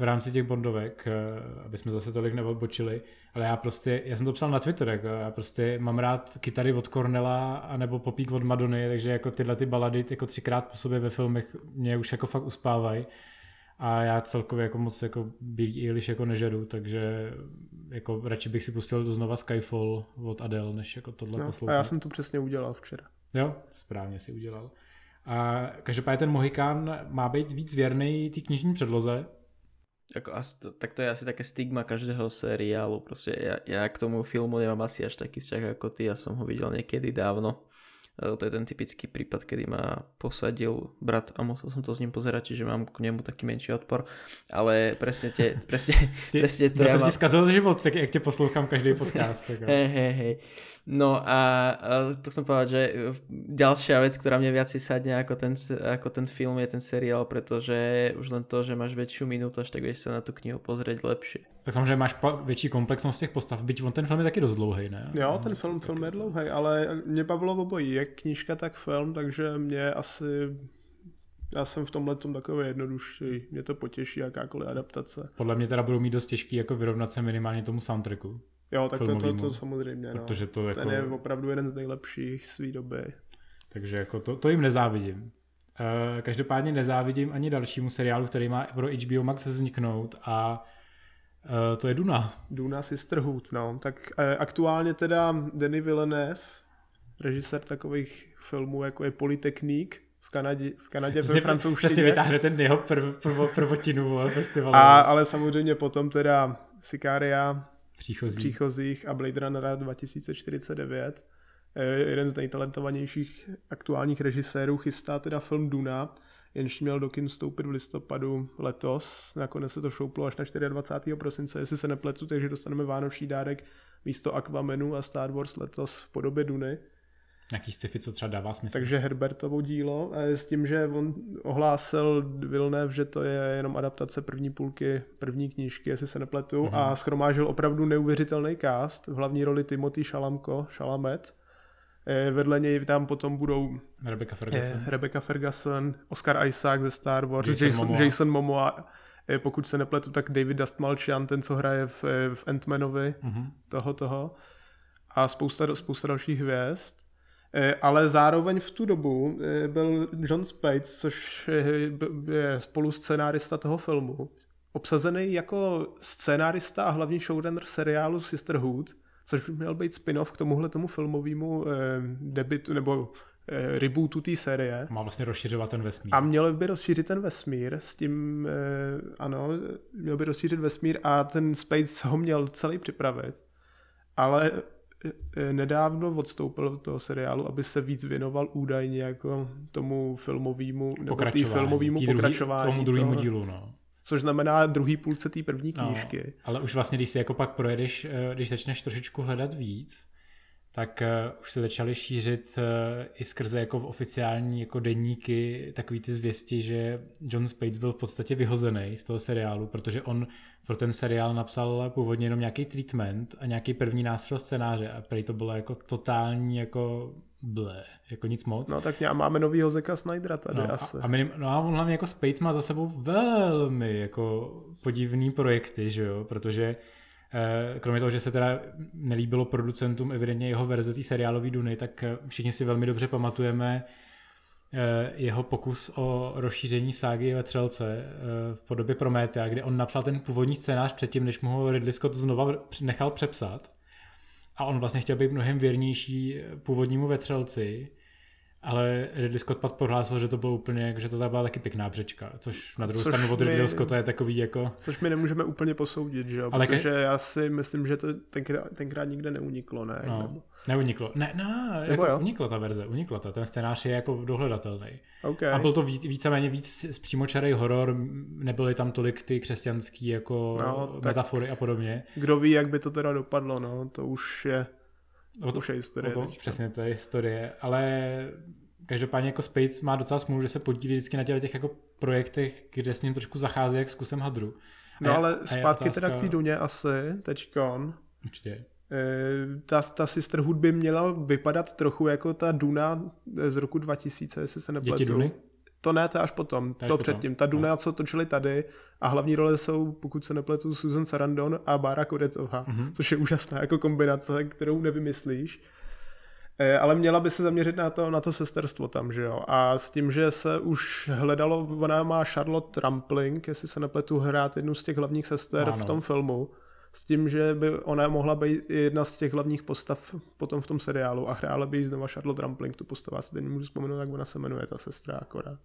V rámci těch bondovek, uh, aby jsme zase tolik neodbočili, ale já prostě, já jsem to psal na Twitter, jako, já prostě mám rád kytary od Cornela anebo popík od Madony, takže jako tyhle ty balady jako třikrát po sobě ve filmech mě už jako fakt uspávají. A já celkově jako moc jako Billie Eilish jako nežeru, takže jako radši bych si pustil to znova Skyfall od Adele, než jako tohle No, poslouchat. a já jsem to přesně udělal včera. Jo, správně si udělal. A každopádně ten Mohikán má být víc věrný té knižní předloze. Ako, asi, to- tak to je asi také stigma každého seriálu. Proste ja, ja k tomu filmu nemám asi až taký vzťah ako ty. Ja som ho videl niekedy dávno. E, To je ten typický prípad, kedy ma posadil brat a musel som to s ním pozerať, čiže mám k nemu taký menší odpor. Ale presne, te, [LAUGHS] presne, Ty, presne to to ja ti mám... zkazil život, tak jak tě poslouchám každý podcast. Tak. Hej, hej, hej. No a, a to som povedať, že ďalšia vec, ktorá mne viac sadne ako ten, ako ten film je ten seriál, pretože už len to, že máš väčšiu minútaž, tak vieš sa na tú knihu pozrieť lepšie. Tak samozřejmě máš větší komplexnost těch postav, byť on ten film je taky dost dlouhý, ne? Jo, ten film, film je dlouhý, ale mě bavilo obojí, jak knížka, tak film, takže mě asi... Já jsem v tomhle tom takový jednodušší, mě to potěší jakákoliv adaptace. Podle mě teda budou mít dost těžký jako vyrovnat se minimálně tomu soundtracku, Jo, tak to, to, to samozřejmě, no. protože to jako, Ten je opravdu jeden z nejlepších své doby. takže jako to, to jim nezávidím. Eh, Každopádně nezávidím ani dalšímu seriálu, který má pro HBO Max vzniknout a eh, to je Duna. Duna Sisterhood, no. Tak eh, aktuálně teda Denis Villeneuve, režisér takových filmů, jako je Polytechnique v Kanadě, v Kanadě ve francouzštině. vytáhne ten jeho prv, prvo, prvotinu [LAUGHS] festivalu. A, ale samozřejmě potom teda Sicaria, příchozí. příchozích a Blade Runnera 2049. Eh, Jeden z nejtalentovanějších aktuálních režisérů chystá teda film Duna. Jenž měl do kin vstoupit v listopadu letos. Nakonec se to šouplo až na 24. prosince, jestli se nepletu, takže dostaneme vánoční dárek místo Aquamenu a Star Wars letos v podobě Duny. Nějaký sci-fi, co třeba dává smysl. Takže Herbertovo dílo, a s tím, že on ohlásil Villeneuve, že to je jenom adaptace první půlky první knížky, jestli se nepletu, mm-hmm. a schromážil opravdu neuvěřitelný cast, v hlavní roli Timothy Šalamko, Šalamet, vedle něj tam potom budou Rebecca Ferguson, eh, Rebecca Ferguson Oscar Isaac ze Star Wars, Jason Jason, Momoa. Jason Momoa, eh, pokud se nepletu, tak David Dastmalchian, ten, co hraje v, eh, v Ant-Manovi, Mhm. toho, toho. A spousta, spousta dalších hvězd. Eh, Ale zároveň v tu dobu eh, byl John Spates, což je- spolu scénárista toho filmu, obsazený jako scénárista a hlavní showrunner seriálu Sisterhood, což by měl být spin-off k tomuhle tomu filmovému eh, debitu nebo eh, rebootu té série. Má vlastně rozšiřovat ten vesmír. A měl by rozšířit ten vesmír s tím, eh, ano, měl by rozšířit vesmír a ten Space ho měl celý připravit, ale eh, nedávno odstoupil od toho seriálu, aby se víc věnoval údajně jako tomu filmovému, nebo tý pokračování, filmovému tý druhý- pokračování. tomu druhému dílu, no. Což znamená druhý půlce té první No, knížky. ale už vlastně, když si jako pak projedeš, eh, když začneš trošičku hledat víc, tak uh, už se začaly šířit uh, i skrze jako v oficiální jako denníky takový ty zvěsti, že John Spates byl v podstatě vyhozený z toho seriálu, protože on pro ten seriál napsal původně jenom nějaký treatment a nějaký první nástřel scénáře a prej to bylo jako totální jako ble, jako nic moc. No tak já máme novýho Zeka Snydera tady No, asi. a, a, minim, no a on hlavně jako Space má za sebou velmi jako podivný projekty, že jo, protože eh, kromě toho, že se teda nelíbilo producentům evidentně jeho verze té seriálové Duny, tak eh, všichni si velmi dobře pamatujeme eh, jeho pokus o rozšíření ságy ve Třelce v podobě Prometea, kde on napsal ten původní scénář předtím, než mu ho Ridley Scott znova nechal přepsat. A on vlastně chtěl být mnohem věrnější původnímu vetřelci, ale Ridley Scott pak prohlásil, že to bylo úplně, že to byla taky pěkná břečka, což na druhou Což stranu od Ridley Scotta je takový jako... Což my nemůžeme úplně posoudit, že jo? Ale ke- Protože já si myslím, že to tenkrát, tenkrát nikde neuniklo, ne? No, Nebo... neuniklo. Ne, ne, Nebo jako jo? unikla ta verze, unikla to. Ten scénář je jako dohledatelný. Okay. A byl to víc, víceméně víc přímočarý horor, nebyly tam tolik ty křesťanský jako No, metafory a podobně. Kdo ví, jak by to teda dopadlo, no, to už je, O to už je historie. O to, teďka. přesně, to je historie, ale každopádně jako Space má docela smůlu, že se podílí vždycky na těch, jako projektech, kde s ním trošku zachází jak s kusem hadru. A No je- ale zpátky otázka- teda k té Duně asi, teďkon. Určitě. Eh, Ta, ta Sisterhood by měla vypadat trochu jako ta Duna z roku 2000, jestli se nepletu. Děti Duny? To ne, to až potom, To potom. předtím. Ta Duna, co točili tady a hlavní role jsou, pokud se nepletu, Susan Sarandon a Bára Kodetová, Mhm. což je úžasná jako kombinace, kterou nevymyslíš. Eh, Ale měla by se zaměřit na to, na to sesterstvo tam, že jo. A s tím, že se už hledalo, ona má Charlotte Rampling, jestli se nepletu, hrát jednu z těch hlavních sester Ano. v tom filmu. S tím, že by ona mohla být jedna z těch hlavních postav potom v tom seriálu a hrála by jí znova Charlotte Rampling, tu postavu. Já si teď nemůžu vzpomenout, jak ona se jmenuje, ta sestra akorát.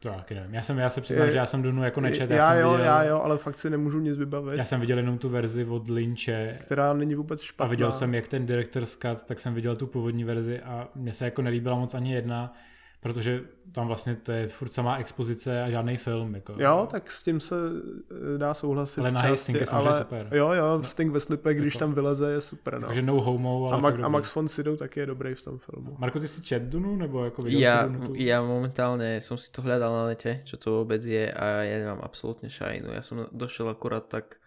To taky nevím. Já, jsem, já se přiznám, Je- že já jsem Dunu jako nečet. Já, já, jsem jo, viděl, já jo, ale fakt si nemůžu nic vybavit, já jsem viděl jenom tu verzi od Lynche která není vůbec špatná. a viděl jsem jak ten director's cut, tak jsem viděl tu původní verzi a mně se jako nelíbila moc ani jedna, protože tam vlastně to je furt samá expozice a žádný film. Jako. Jo, tak s tím se eh, dá souhlasit. Ale části, Sting je samozřejmě ale, super. Jo, jo, Sting ve slipech, když Jako- tam vyleze, je super. No. Takže no homo, ale a, Max, a. Max von Sydow taky je dobrý v tom filmu. Marko, ty si čet Dunu, nebo jako viděl Ja, si Dunu? tu? ja momentálne som si to hľadal na nete, čo to vôbec je a ja nemám absolútne šajnu. Ja som došiel akurát tak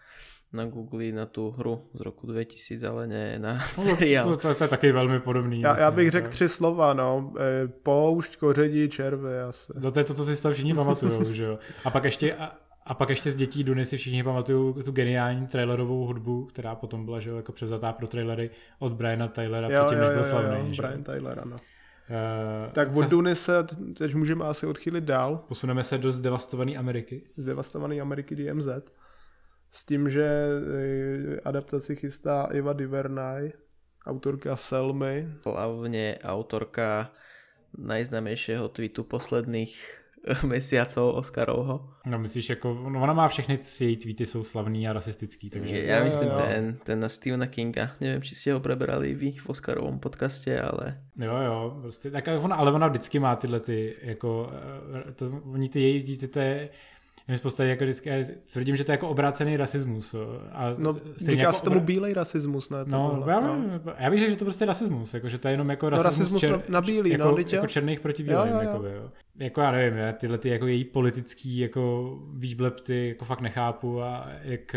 na Google na tú hru z roku 2000, ale ne na No, [LAUGHS] seriál. to, to, je taky velmi podobný. Já, já myslím, bych řekl tři slova, no. Eh, Poušť, koření, červy asi. No to je to, co si z toho všichni pamatujou, [LAUGHS] že jo. A pak ještě, a, a pak ještě z dětí Duny si všichni pamatují tu geniální trailerovou hudbu, která potom byla, že jo, jako převzatá pro trailery od Briana Taylora předtím, než byl slavný. že jo. Brian Tyler, ano. Eh, Tak od Duny se teď můžeme asi odchýlit dál. Posuneme se do zdevastované Ameriky. z devastované Ameriky DMZ. S tím, že eh, adaptaci chystá Eva DuVernay, autorka Selmy. Hlavne autorka najznámejšieho tweetu posledných mesiacov Oscarovho. No myslíš, jako, no ona má všechny její tweety jsou slavný a rasistický, takže... Já myslím jo, jo. ten, ten na Stephena Kinga, nevím, či ste ho preberali vy v Oscarovom podcaste, ale... Jo, jo, prostě, tak ona, ale ona vždycky má tyhle ty, jako, eh, to, oni ty její, ty, ty, my v podstatě jako vždycky, tvrdím, že to je jako obrácený rasismus. A no, říká jako se tomu obr... bílej rasismus, ne? No, já, no. já bych řekl, že to prostě rasismus, jako, že to je jenom jako rasismus, no, rasismus čer, na bílý, jako, no, jako černých proti bílým. Jo, jo, jo. jo. Jako já nevím, já tyhle ty jako její politický jako výžblepty jako fakt nechápu a jak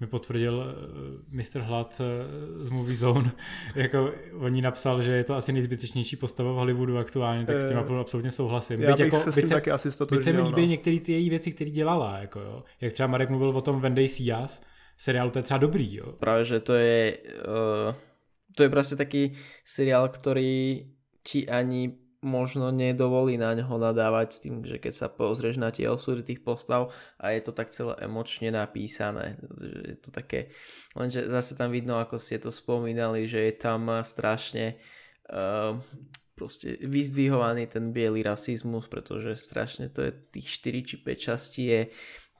mi potvrdil eh, Mr. Hlad eh, z Movie Zone, [LAUGHS] jako on ní napsal, že je to asi nejzbytečnější postava v Hollywoodu aktuálně, tak s tím uh, absolutně souhlasím. Já byť bych jako, se s tím taky asi Byť se mi líbí no. některé ty její věci, které dělala, jako jo. Jak třeba Marek mluvil o tom Vendej Sias, seriálu to je třeba dobrý, jo. Právě, že to je, uh, to je prostě taký seriál, který ti ani možno nedovolí na ňo nadávať s tým, že keď sa pozrieš na tie osudy tých postav a je to tak celé emočne napísané. Je to také, lenže zase tam vidno, ako ste to spomínali, že je tam strašne uh, proste vyzdvihovaný ten biely rasizmus, pretože strašne to je tých 4 či 5 častí je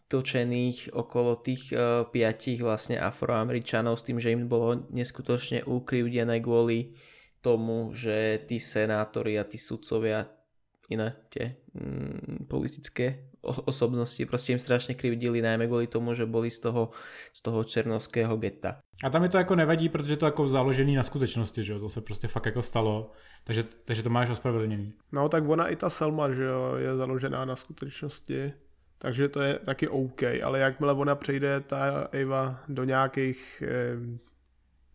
točených okolo tých uh, piatich vlastne afroameričanov s tým, že im bolo neskutočne ukrivdené kvôli tomu, že tí senátori a tí sudcovia iné tie mm, politické osobnosti prostě im strašně krivdili, najmä kvůli tomu, že boli z toho, z toho černovského geta. A tam mi to jako nevadí, protože to jako založený na skutečnosti, že jo, to se prostě fakt jako stalo, takže, takže to máš ospravedlněný. No tak ona i ta Selma, že jo, je založená na skutečnosti, takže to je taky OK, ale jakmile ona přejde ta Eva do nějakých eh,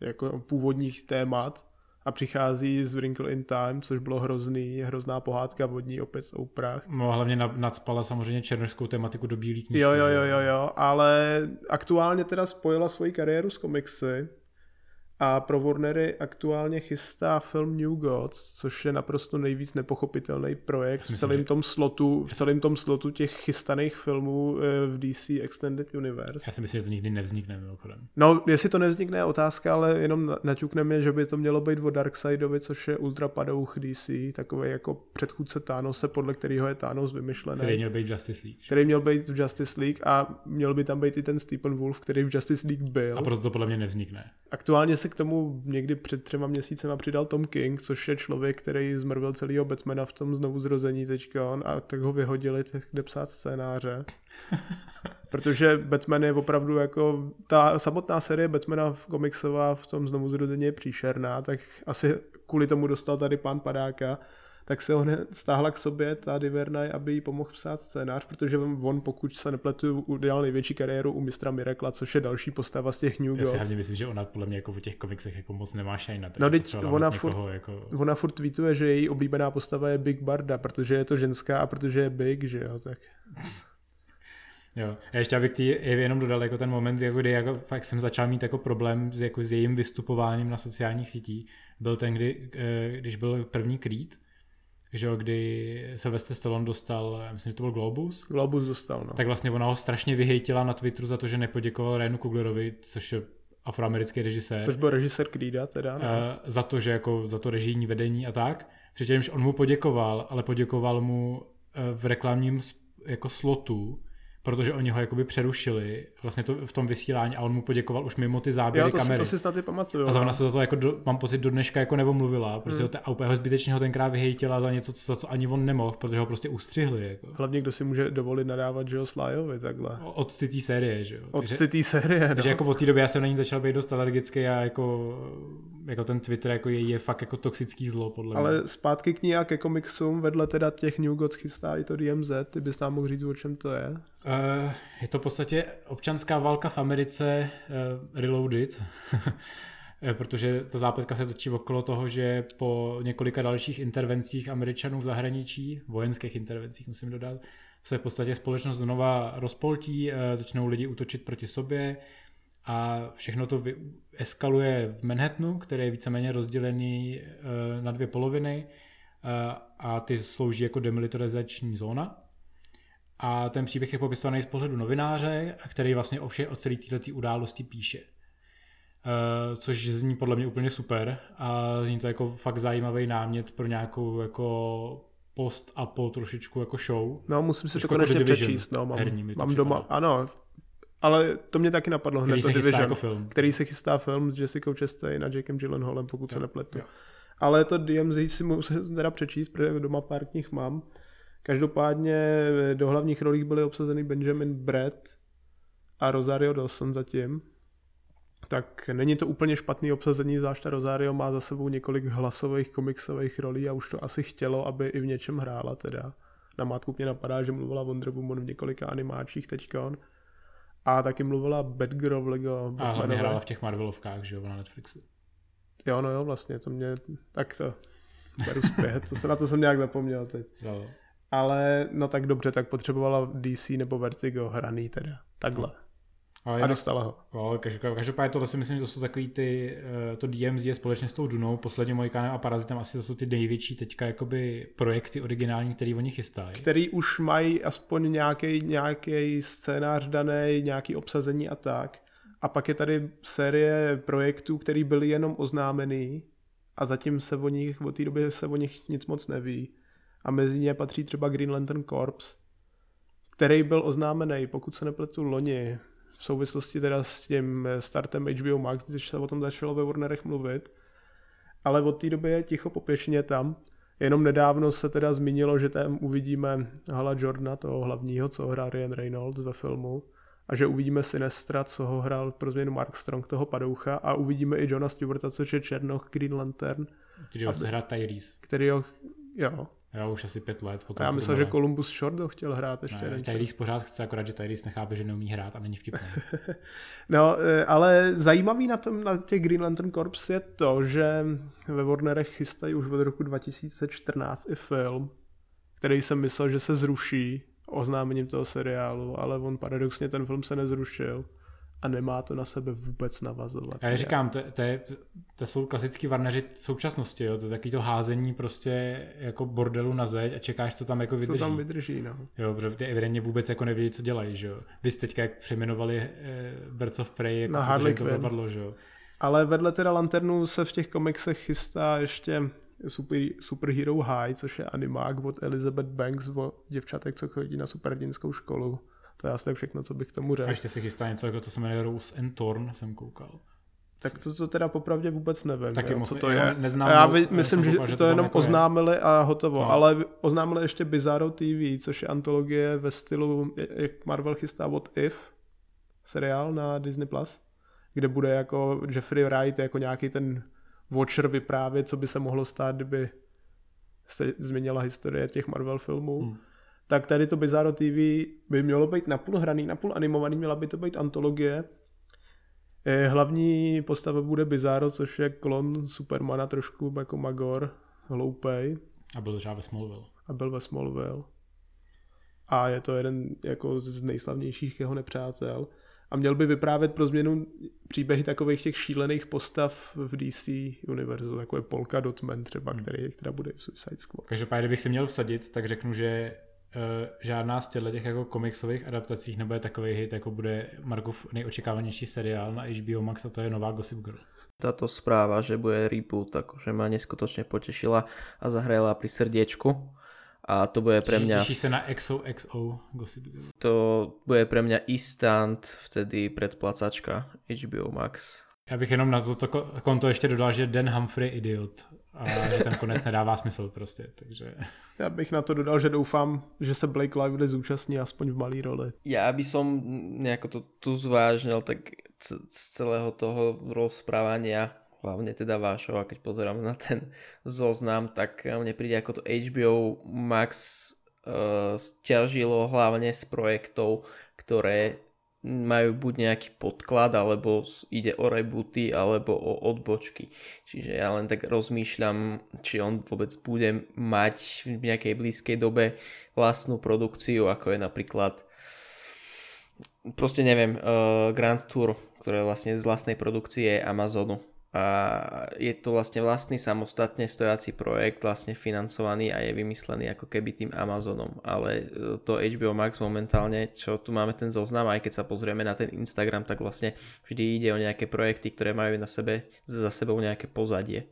jako původních témat, a přichází z Wrinkle in Time, což bylo hrozný, hrozná pohádka vodní opět z Oprah. No hlavně nadspala samozřejmě černožskou tematiku do bílý knížky. Jo, jo, jo, jo, jo, ale aktuálně teda spojila svoji kariéru s komiksy a pro Warnery aktuálně chystá film New Gods, což je naprosto nejvíc nepochopitelný projekt v celém, tom slotu, v celém tom slotu těch chystaných filmů eh, v DC Extended Universe. Já si myslím, že to nikdy nevznikne mimochodem. No, jestli to nevznikne je otázka, ale jenom naťukneme, že by to mělo být o Darkseidovi, což je ultrapadouch DC, takový jako předchůdce Thanose, podle kterého je Thanos vymyšlený. Který měl být v Justice League. Který měl být v Justice League a měl by tam být i ten Stephen Wolf, který v Justice League byl. A proto to podle mě nevznikne. Aktuálně se k tomu někdy před třema měsícema přidal Tom King, což je člověk, který zmrvil celého Batmana v tom znovu zrození teďka on, a tak ho vyhodili, kde psát scénáře. [LAUGHS] Protože Batman je opravdu jako, ta samotná série Batmana v komiksová v tom znovu zrození je příšerná, tak asi kvůli tomu dostal tady pán Padáka, tak se ho stáhla k sobě ta Divernaj, aby jí pomohl psát scénář, protože on, pokud se nepletu, udělal největší kariéru u mistra Mirakla, což je další postava z těch New Gods. Já si hlavně myslím, že ona podle mě jako v těch komiksech jako moc nemá šajna. No teď ona furt, jako... ona furt tweetuje, že její oblíbená postava je Big Barda, protože je to ženská a protože je Big, že jo, tak... Jo, já ještě abych ty jenom dodal jako ten moment, jako kdy jako, fakt jsem začal mít jako problém s, jako s jejím vystupováním na sociálních sítích, byl ten, kdy, eh, když byl první Creed, že jo, kdy Sylvester Stallone dostal, myslím, že to byl Globus. Globus dostal, no. Tak vlastně ona ho strašně vyhejtila na Twitteru za to, že nepoděkoval Ryanu Kuglerovi, což je afroamerický režisér. Což byl režisér Creeda teda. No. Uh, za to, že jako za to režijní vedení a tak. Přičemž on mu poděkoval, ale poděkoval mu uh, v reklamním jako slotu, protože oni ho jakoby přerušili vlastně to v tom vysílání a on mu poděkoval už mimo ty záběry jo, to kamery. Si, to si snad i pamatuju. A zrovna se za to jako do, mám pocit do dneška jako nevomluvila, protože hmm. ho, a úplně ho zbytečně ho tenkrát vyhejtila za něco, co, za co ani on nemohl, protože ho prostě ustřihli. Jako. Hlavně kdo si může dovolit nadávat, že jo, Slájovi takhle. Od City série, že jo. Od City série, no. Takže jako od té doby já jsem na ní začal být dost alergický a jako, jako ten Twitter jako je, je fakt jako toxický zlo, podle Ale mě. zpátky k ní a ke komiksům, vedle teda těch New Gods chystá i to DMZ, ty bys nám mohl říct, o čem to je? Uh, je to v podstatě občanská válka v Americe uh, reloaded, [LAUGHS] eh, protože ta zápletka se točí okolo toho, že po několika dalších intervencích Američanů v zahraničí, vojenských intervencích musím dodat, se v podstatě společnost znova rozpoltí, uh, začnou lidi útočit proti sobě a všechno to eskaluje v Manhattanu, který je víceméně rozdělený uh, na dvě poloviny a ty slouží jako demilitarizační zóna a ten příběh je popisovaný z pohledu novináře, který vlastně o, vše, o celé této události píše. Uh, což zní podle mě úplně super a zní to jako fakt zajímavý námět pro nějakou jako post a po trošičku jako show. No, musím si to jako konečně Division přečíst, no, mám, herní mám doma, ano, ale to mě taky napadlo hned, Který se chystá Division, jako film. který se chystá film s Jessica Chastain a Jakem Gyllenhaalem, pokud se Jo, nepletu. jo. Ale to DMZ si musím teda přečíst, protože doma pár knih mám. Každopádně do hlavních rolí byly obsazeny Benjamin Brett a Rosario Dawson zatím. Tak není to úplně špatný obsazení, zvlášť Rosario má za sebou několik hlasových komiksových rolí a už to asi chtělo, aby i v něčem hrála teda. Na mátku mě napadá, že mluvila Wonder Woman v několika animáčích teďkon. A taky mluvila Batgirl v Lego A hlavně hrála v těch Marvelovkách, že jo, na Netflixu. Jo, no jo, vlastně, to mě, tak to beru zpět, to se na to jsem nějak zapomněl teď. Jo. Ale no tak dobře, tak potřebovala DC nebo Vertigo hraný teda, takhle. Ale A dostala ho. jo, každopádně, tohle si myslím, že to jsou takový ty, eh, to DMZ je společně s tou Dunou, posledně Mojikánem a Parazitem asi to jsou ty největší teďka jakoby projekty originální, který oni chystají. Který už mají aspoň nějaký nějaký scénář daný, nějaký obsazení a tak. A pak je tady série projektů, které byly jenom oznámený a zatím se o nich, od té doby se o nich nic moc neví. A mezi ně patří třeba Green Lantern Corps, který byl oznámený, pokud se nepletu loni, v souvislosti teda s tím startem HBO Max, když se o tom začalo ve Warnerech mluvit. Ale od té doby je ticho popěšně tam. Jenom nedávno se teda zmínilo, že tam uvidíme Hala Jordana, toho hlavního, co hrál Ryan Reynolds ve filmu. A že uvidíme Sinestra, co ho hrál pro změnu Mark Strong, toho padoucha. A uvidíme i Johna Stewarta, což je Černoch Green Lantern, Který ho chce hrát Tyrese. který ho, jo. Jo, už asi pět let. Potom já myslel, že Columbus Short ho chtěl hrát ještě. Ne. Tyrese pořád chce, akorát, že Tyrese nechápe, že neumí hrát a není vtipný. [LAUGHS] No, eh, ale zajímavý na, tom, na těch Green Lantern Corps je to, že ve Warnerech chystají už od roku 2014 i film, který jsem myslel, že se zruší oznámením toho seriálu, ale on paradoxně ten film se nezrušil a nemá to na sebe vůbec navazovat. A já říkám, to, to, je, to jsou klasický varneři současnosti, jo? to je takový to házení prostě jako bordelu na zeď a čekáš, co tam jako Co vydrží. tam vydrží, no. Jo, protože ty evidentně vůbec jako nevědí, co dělají, že jo. Vy jste teďka jak přejmenovali eh, Birds of Prey, jako Na Harley to propadlo, že jo. Ale vedle teda Lanternu se v těch komiksech chystá ještě Super, Superhero High, což je animák od Elizabeth Banks o děvčatek, co chodí na superhrdinskou školu. To je asi všechno, co bych k tomu A řekl. ještě se chystá něco, jako to se jmenuje Rose and Thorn, jsem koukal. Tak to, to teda popravdě vůbec nevím, Taky jo, moc- co to já je. neznám já vy, myslím, že koukal, že to, to jenom jako je. oznámili a hotovo, No. ale oznámili ještě Bizarro TV, což je antologie ve stylu, jak Marvel chystá od If, seriál na Disney+, Plus, kde bude jako Jeffrey Wright jako nějaký ten Watcher vyprávět, co by se mohlo stát, kdyby se změnila historie těch Marvel filmů. Hmm. Tak tady to Bizarro TV by mělo být napůl hraný, napůl animovaný, měla by to být antologie. Eh, Hlavní postava bude Bizarro, což je klon Supermana trošku jako Magor, hloupej A byl třeba ve Smallville. a byl ve Smallville. A je to jeden jako z nejslavnějších jeho nepřátel. A měl by vyprávět pro změnu příběhy takových těch šílených postav v DC univerzu, jako je Polka Dotman třeba, který, která bude v Suicide Squad. Každopádně, kdybych si měl vsadit, tak řeknu, že žádná z těchto těch jako komiksových adaptacích nebude takový hit, jako bude Markov nejočekávanější seriál na HBO Max a to je nová Gossip Girl. Táto správa, že bude reboot, akože ma neskutočne potešila a zahrajala pri srdiečku. A to bude pre mňa, Těší se na XOXO Gossip Girl. to bude pre mňa instant vtedy predplacačka HBO Max. Já bych jenom na toto ko- konto ještě dodal, že Dan Humphrey idiot a že ten konec nedává smysl prostě, takže Já bych na to dodal, že doufám, že se Blake Lively zúčastní aspoň v malý roli. Ja by som nejako to tu zvážnil tak z celého toho rozprávania, hlavne teda vášho, a keď pozerám na ten zoznam, tak mne príde ako to HBO Max uh, ťažilo hlavne z projektov, ktoré majú buď nejaký podklad, alebo ide o rebooty, alebo o odbočky. Čiže ja len tak rozmýšľam, či on vôbec bude mať v nejakej blízkej dobe vlastnú produkciu, ako je napríklad proste neviem, uh, Grand Tour, ktoré je vlastne z vlastnej produkcie Amazonu. A je to vlastne vlastný samostatne stojací projekt, vlastne financovaný a je vymyslený ako keby tým Amazonom. Ale uh, to HBO Max momentálne, čo tu máme ten zoznam, aj keď sa pozrieme na ten Instagram, tak vlastne vždy ide o nejaké projekty, ktoré majú na sebe, za sebou nejaké pozadie.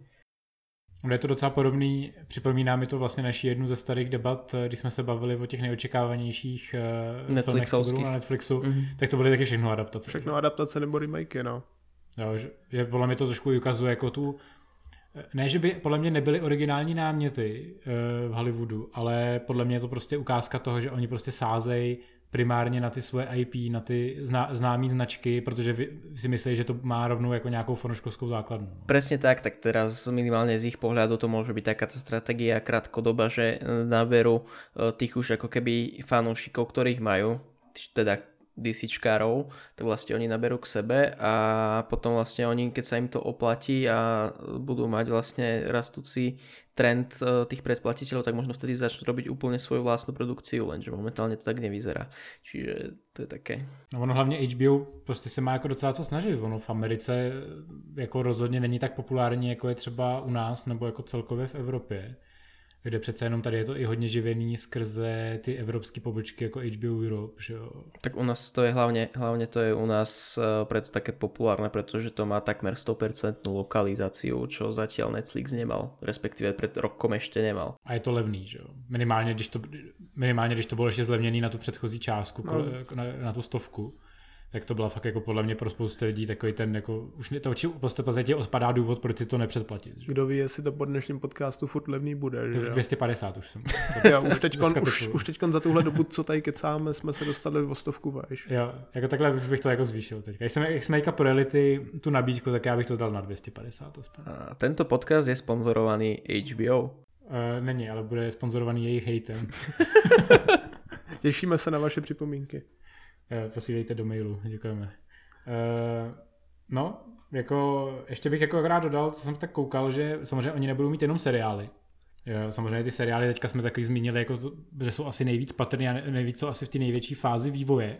je to docela podobný, připomíná mi to vlastně naši jednu ze starých debat, eh, když jsme se bavili o těch neočekávanějších uh, filmech, co budou na Netflixu, mm-hmm. tak to byly taky všechno adaptace. Všechno adaptace nebo remakey, no. Jo, že, že podle mě to trošku ukazuje jako tu, eh, ne, že by podle mě nebyly originální náměty uh, v Hollywoodu, ale podle mě je to prostě ukázka toho, že oni prostě sázejí primárně na ty svoje IP, na ty zná, známé značky, protože si myslí, že to má rovnou jako nějakou fanouškovskou základnu. Presne tak, tak teraz minimálne z ich pohľadu to môže byť taká stratégia krátkodoba, že naberú e, tých už ako keby fanúšikov, ktorých majú, teda DCčkárov, tak vlastne oni naberú k sebe a potom vlastne oni, keď sa im to oplatí a budú mať vlastne rastúci trend e, tých predplatiteľov, tak možno vtedy začnú robiť úplne svoju vlastnú produkciu, lenže momentálně to tak nevyzerá. Čiže to je také. No ono hlavně HBO prostě se má jako docela co snažit. Ono v Americe jako rozhodně není tak populární, jako je třeba u nás nebo jako celkově v Evropě kde přece jenom tady je to i hodně živený skrze ty evropské pobočky jako HBO Europe, že jo. Tak u nás to je hlavně, hlavně to je u nás uh, preto také populárne, protože to má takmer 100% lokalizáciu, čo zatiaľ Netflix nemal, respektíve před rokom ještě nemal. A je to levný, že jo. Minimálně, když to, minimálně, když to bylo ještě zlevněný na tu předchozí částku, no. na, na tu stovku tak to byla fakt jako podle mě pro spoustu lidí takový ten jako, už to oči v podstatě odpadá důvod, proč si to nepředplatit. Že? Kdo ví, jestli to po dnešním podcastu furt levný bude. To že? už 250 už jsem. [LAUGHS] jo, už teďkon, už, už teďkon za tuhle dobu, co tady kecáme, jsme se dostali o stovku vejš. Jo, jako takhle bych to jako zvýšil teďka. Jak jsme, jak jsme teďka projeli ty, tu nabídku, tak já bych to dal na 250 aspoň. A tento podcast je sponzorovaný HBO. Uh, eh, není, ale bude sponzorovaný jejich hejtem. [LAUGHS] Těšíme se na vaše připomínky. Eh, posílejte do mailu, děkujeme. Uh, no, jako ještě bych jako rád dodal, co jsem tak koukal, že samozřejmě oni nebudou mít jenom seriály. Jo, samozřejmě ty seriály teďka jsme taky zmínili, jako, že jsou asi nejvíc patrný a nejvíc jsou asi v té největší fázi vývoje.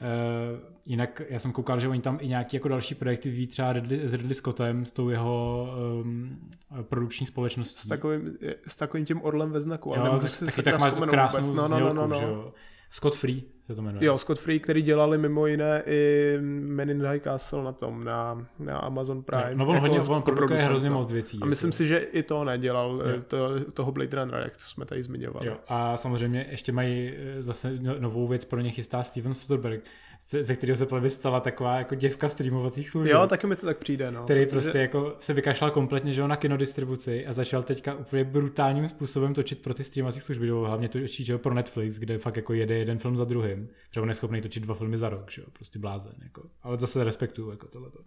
Uh, jinak já jsem koukal, že oni tam i nějaký jako další projekty ví třeba Ridley, s Ridley Scottem, s tou jeho um, produkční společností. S takovým, s takovým tím orlem ve znaku. Jo, ale tak, taky tak má krásnou no, no, no, no, no. Scott Free se to jmenuje. Jo, Scott Free, který dělali mimo jiné i Men in High Castle na tom, na, na Amazon Prime. No, on jako, hodně, on produkuje hrozně moc věcí. A myslím jako. si, že i to nedělal, jo. to, toho Blade Runnera, jak jsme tady zmiňovali. Jo. A samozřejmě ještě mají eh, zase no, novou věc pro ně chystá Steven Soderbergh, ze kterého se plně stala taková jako děvka streamovacích služeb. Jo, taky mi to tak přijde, no. Který prostě jako se vykašlal kompletně, že na kinodistribuci a začal teďka úplně brutálním způsobem točit pro ty streamovací služby, hlavně točí, že pro Netflix, kde fakt jako jede jeden film za druhým, protože on je schopný točit dva filmy za rok, že jo, prostě blázen, jako. Ale zase respektuju jako tohleto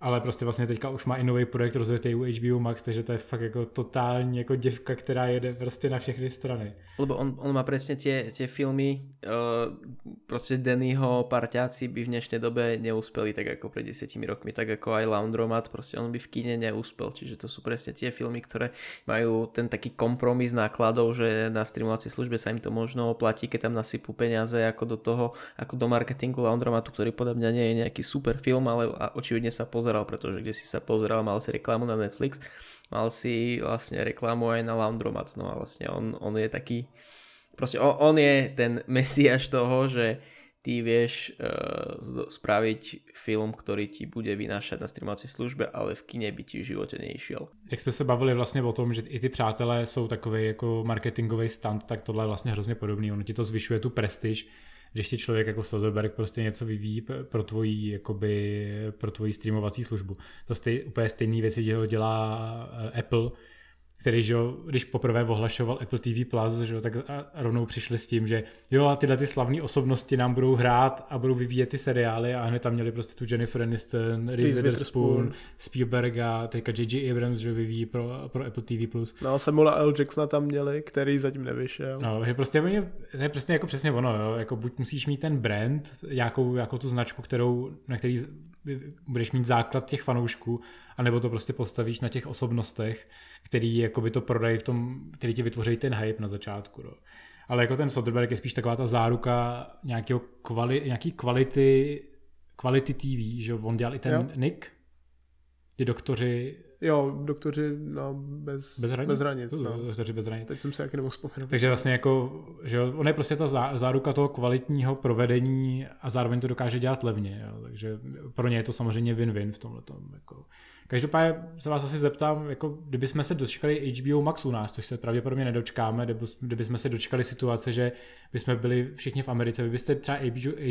ale prostě vlastně teďka už má i nový projekt rozjetý u HBO Max, takže to je fakt jako totální jako děvka, která jede prostě na všechny strany. Lebo on, on má přesně tě, tě filmy, uh, prostě Dannyho parťáci by v dnešní době neuspěli tak jako před desetimi rokmi, tak jako aj Laundromat, prostě on by v kine neúspel, čiže to jsou přesně tie filmy, které mají ten taký kompromis nákladov, že na streamovací službe sa im to možno oplatí, keď tam nasypú peniaze jako do toho, jako do marketingu Laundromatu, mňa nie je nejaký super film, ale očividne sa pozerá pozeral, pretože kde si sa pozeral, mal si reklamu na Netflix, mal si vlastne reklamu aj na Laundromat, no a vlastne on, on je taký, proste on, on je ten mesiaš toho, že ty vieš uh, spraviť film, ktorý ti bude vynášať na streamovací službe, ale v kine by ti v životě nejišiel. Jak jsme se bavili vlastně o tom, že i ty přátelé jsou takový jako marketingový stand, tak tohle je vlastně hrozně podobný. Ono ti to zvyšuje tu prestiž, když ti člověk jako Soderberg prostě něco vyvíjí pro tvoji, jakoby, pro tvoji streamovací službu. To stej, úplně stejný věci dělá eh, Apple, který, že jo, když poprvé ohlašoval Apple TV+, Plus, že jo, tak rovnou přišli s tím, že jo, a tyhle ty slavné osobnosti nám budou hrát a budou vyvíjet ty seriály a hned tam měli prostě tu Jennifer Aniston, Reese Witherspoon, Spielberg a teďka J.J. Abrams, že vyvíjí pro, pro Apple TV+. Plus. No, Samuela L. Jacksona tam měli, který zatím nevyšel. No, že prostě to je přesně jako přesně ono, jo, jako buď musíš mít ten brand, nějakou, jako tu značku, kterou, na který budeš mít základ těch fanoušků, anebo to prostě postavíš na těch osobnostech, který jakoby to prodají v tom, který ti vytvoří ten hype na začátku. No. Ale jako ten Soderbergh je spíš taková ta záruka nějakého kvali, nějaký kvality, kvality TV, že on dělal i ten jo. Nick, Ty doktoři... Jo, doktoři no, bez, bez hranic. Bez hranic no. Doktoři bez hranic. Teď jsem se jaký nemohl vzpomenout. Takže vlastně jako, že on je prostě ta záruka toho kvalitního provedení a zároveň to dokáže dělat levně. Jo. Takže pro ně je to samozřejmě win-win v tomhle. Jako. Každopádně se vás asi zeptám, jako kdyby jsme se dočkali HBO Max u nás, což se pravděpodobně nedočkáme, kdyby jsme se dočkali situace, že bychom byli všichni v Americe, vy byste třeba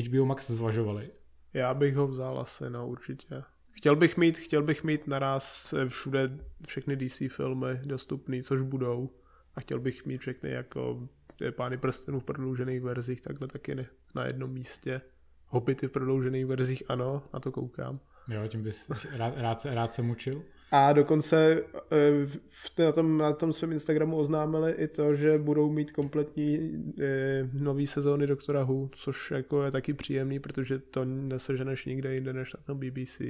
HBO Max zvažovali? Já bych ho vzal asi, no určitě. Chtěl bych mít, chtěl bych mít naraz všude všechny DC filmy dostupné, což budou. A chtěl bych mít všechny jako Pány prstenů v prodloužených verzích, takhle taky ne, na jednom místě. Hobity v prodloužených verzích, ano, na to koukám. Jo, tím bys rád, rád, se, rád se mučil. A dokonce eh, v, na, tom, na tom svém Instagramu oznámili i to, že budou mít kompletní eh, nový sezóny Doktora Who, což jako je taky příjemný, protože to neseženeš nikde jinde než na tom BBC.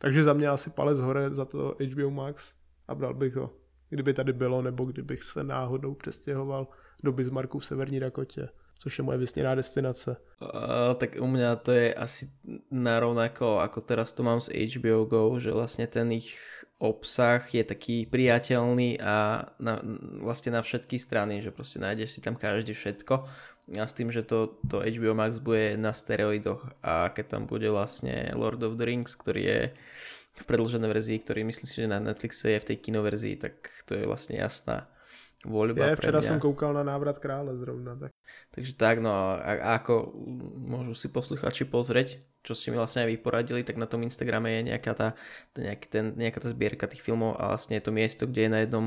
Takže za mě asi palec hore za to HBO Max a bral bych ho. Kdyby tady bylo, nebo kdybych se náhodou přestěhoval do Bismarcku v Severní Dakotě což je moje vysněná destinace. Uh, tak u mňa to je asi narovnako, ako teraz to mám z HBO Go, že vlastne ten ich obsah je taký priateľný a na, vlastne na všetky strany, že proste nájdeš si tam každý všetko a s tým, že to, to HBO Max bude na steroidoch a keď tam bude vlastne Lord of the Rings, ktorý je v predlženej verzii, ktorý myslím si, že na Netflixe je v tej kinoverzii, tak to je vlastne jasná voľba Je, včera som koukal na návrat krále zrovna. Tak. Takže tak, no a, a ako môžu si posluchači pozrieť, čo ste mi vlastne aj vyporadili, tak na tom Instagrame je nejaká tá, nejaký ten, nejaká tá zbierka tých filmov a vlastne je to miesto, kde je na jednom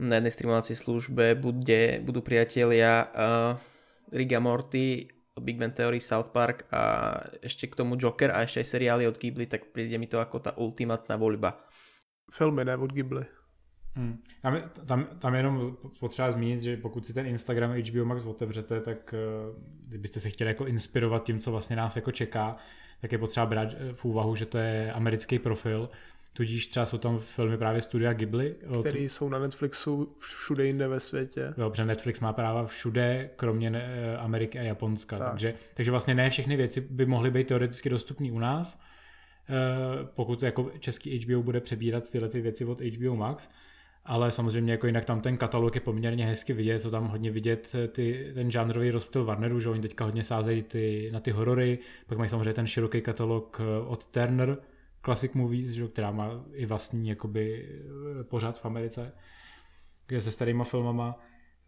na jednej streamovacej službe bude, budú priatelia uh, Riga Morty, Big Bang Theory, South Park a ešte k tomu Joker a ešte aj seriály od Ghibli, tak príde mi to ako tá ultimátna voľba. Filmy, ne od Ghibli. Hmm. Tam, tam, tam jenom potřeba zmínit, že pokud si ten Instagram HBO Max otevřete, tak uh, kdybyste se chtěli jako inspirovat tím, co vlastně nás jako čeká, tak je potřeba brát eh, v úvahu, že to je americký profil, tudíž třeba jsou tam filmy právě studia Ghibli. Který jsou na Netflixu všude jinde ve světě. Protože Netflix má práva všude, kromě eh, Ameriky a Japonska. Tak. Takže, takže vlastně ne všechny věci by mohly být teoreticky dostupné u nás, pokud jako český HBO bude přebírat tyhle ty věci od HBO Max, ale samozřejmě jako jinak tam ten katalog je poměrně hezky vidět, co tam hodně vidět eh, ty, ten žánrový rozptyl Warneru, že oni teďka hodně sázejí ty, na ty horory, pak mají samozřejmě ten široký katalog eh, od Turner Classic Movies, že, která má i vlastní jakoby eh, pořád v Americe, kde se starýma filmama,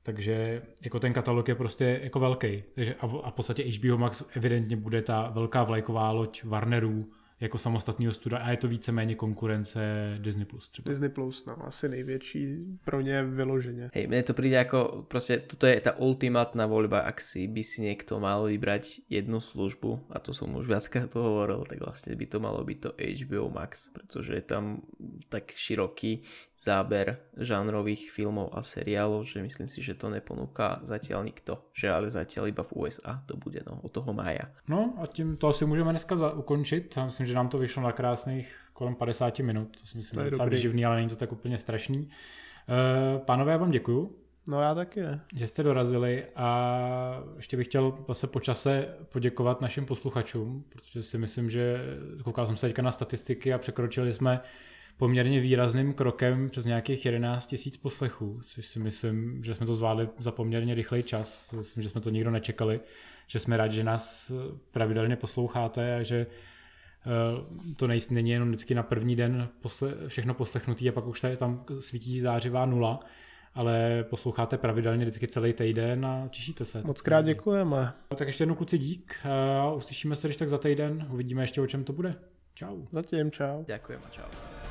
takže jako ten katalog je prostě jako velký. Takže a, a v podstatě HBO Max evidentně bude ta velká vlajková loď Warnerů, jako samostatného studia a je to víceméně konkurence Disney+. Plus třeba. Disney+, Plus, no, asi největší pro ně vyloženě. Hej, mne to príde ako, proste toto je tá ultimátna voľba, ak si by si niekto mal vybrať jednu službu, a to som už viackrát to hovoril, tak vlastne by to malo byť to HBO Max, pretože je tam tak široký záber žánrových filmov a seriálov, že myslím si, že to neponúka zatiaľ nikto, že ale zatiaľ iba v USA to bude, no, od toho mája. No a tím to asi můžeme dneska za- ukončit. Já myslím, že nám to vyšlo na krásných kolem 50 minut. To si myslím, že je docela živný, ale není to tak úplně strašný. Uh, pánové, já vám děkuju. No já taky ne. Že jste dorazili a ještě bych chtěl zase po čase poděkovat našim posluchačům, protože si myslím, že koukal jsem se teďka na statistiky a překročili jsme poměrně výrazným krokem přes nějakých 11 tisíc poslechů, což si myslím, že jsme to zvládli za poměrně rychlej čas. Myslím, že jsme to nikdo nečekali, že jsme rádi, že nás pravidelně posloucháte a že eh, to není jenom vždycky na první den posle, všechno poslechnutý a pak už tady tam svítí zářivá nula, ale posloucháte pravidelně vždycky celý týden a těšíte se. Moc krát děkujeme. Tak ještě jednou kluci dík a uslyšíme se když tak za týden, uvidíme ještě o čem to bude. Čau. Zatím čau. Ďakujem a čau.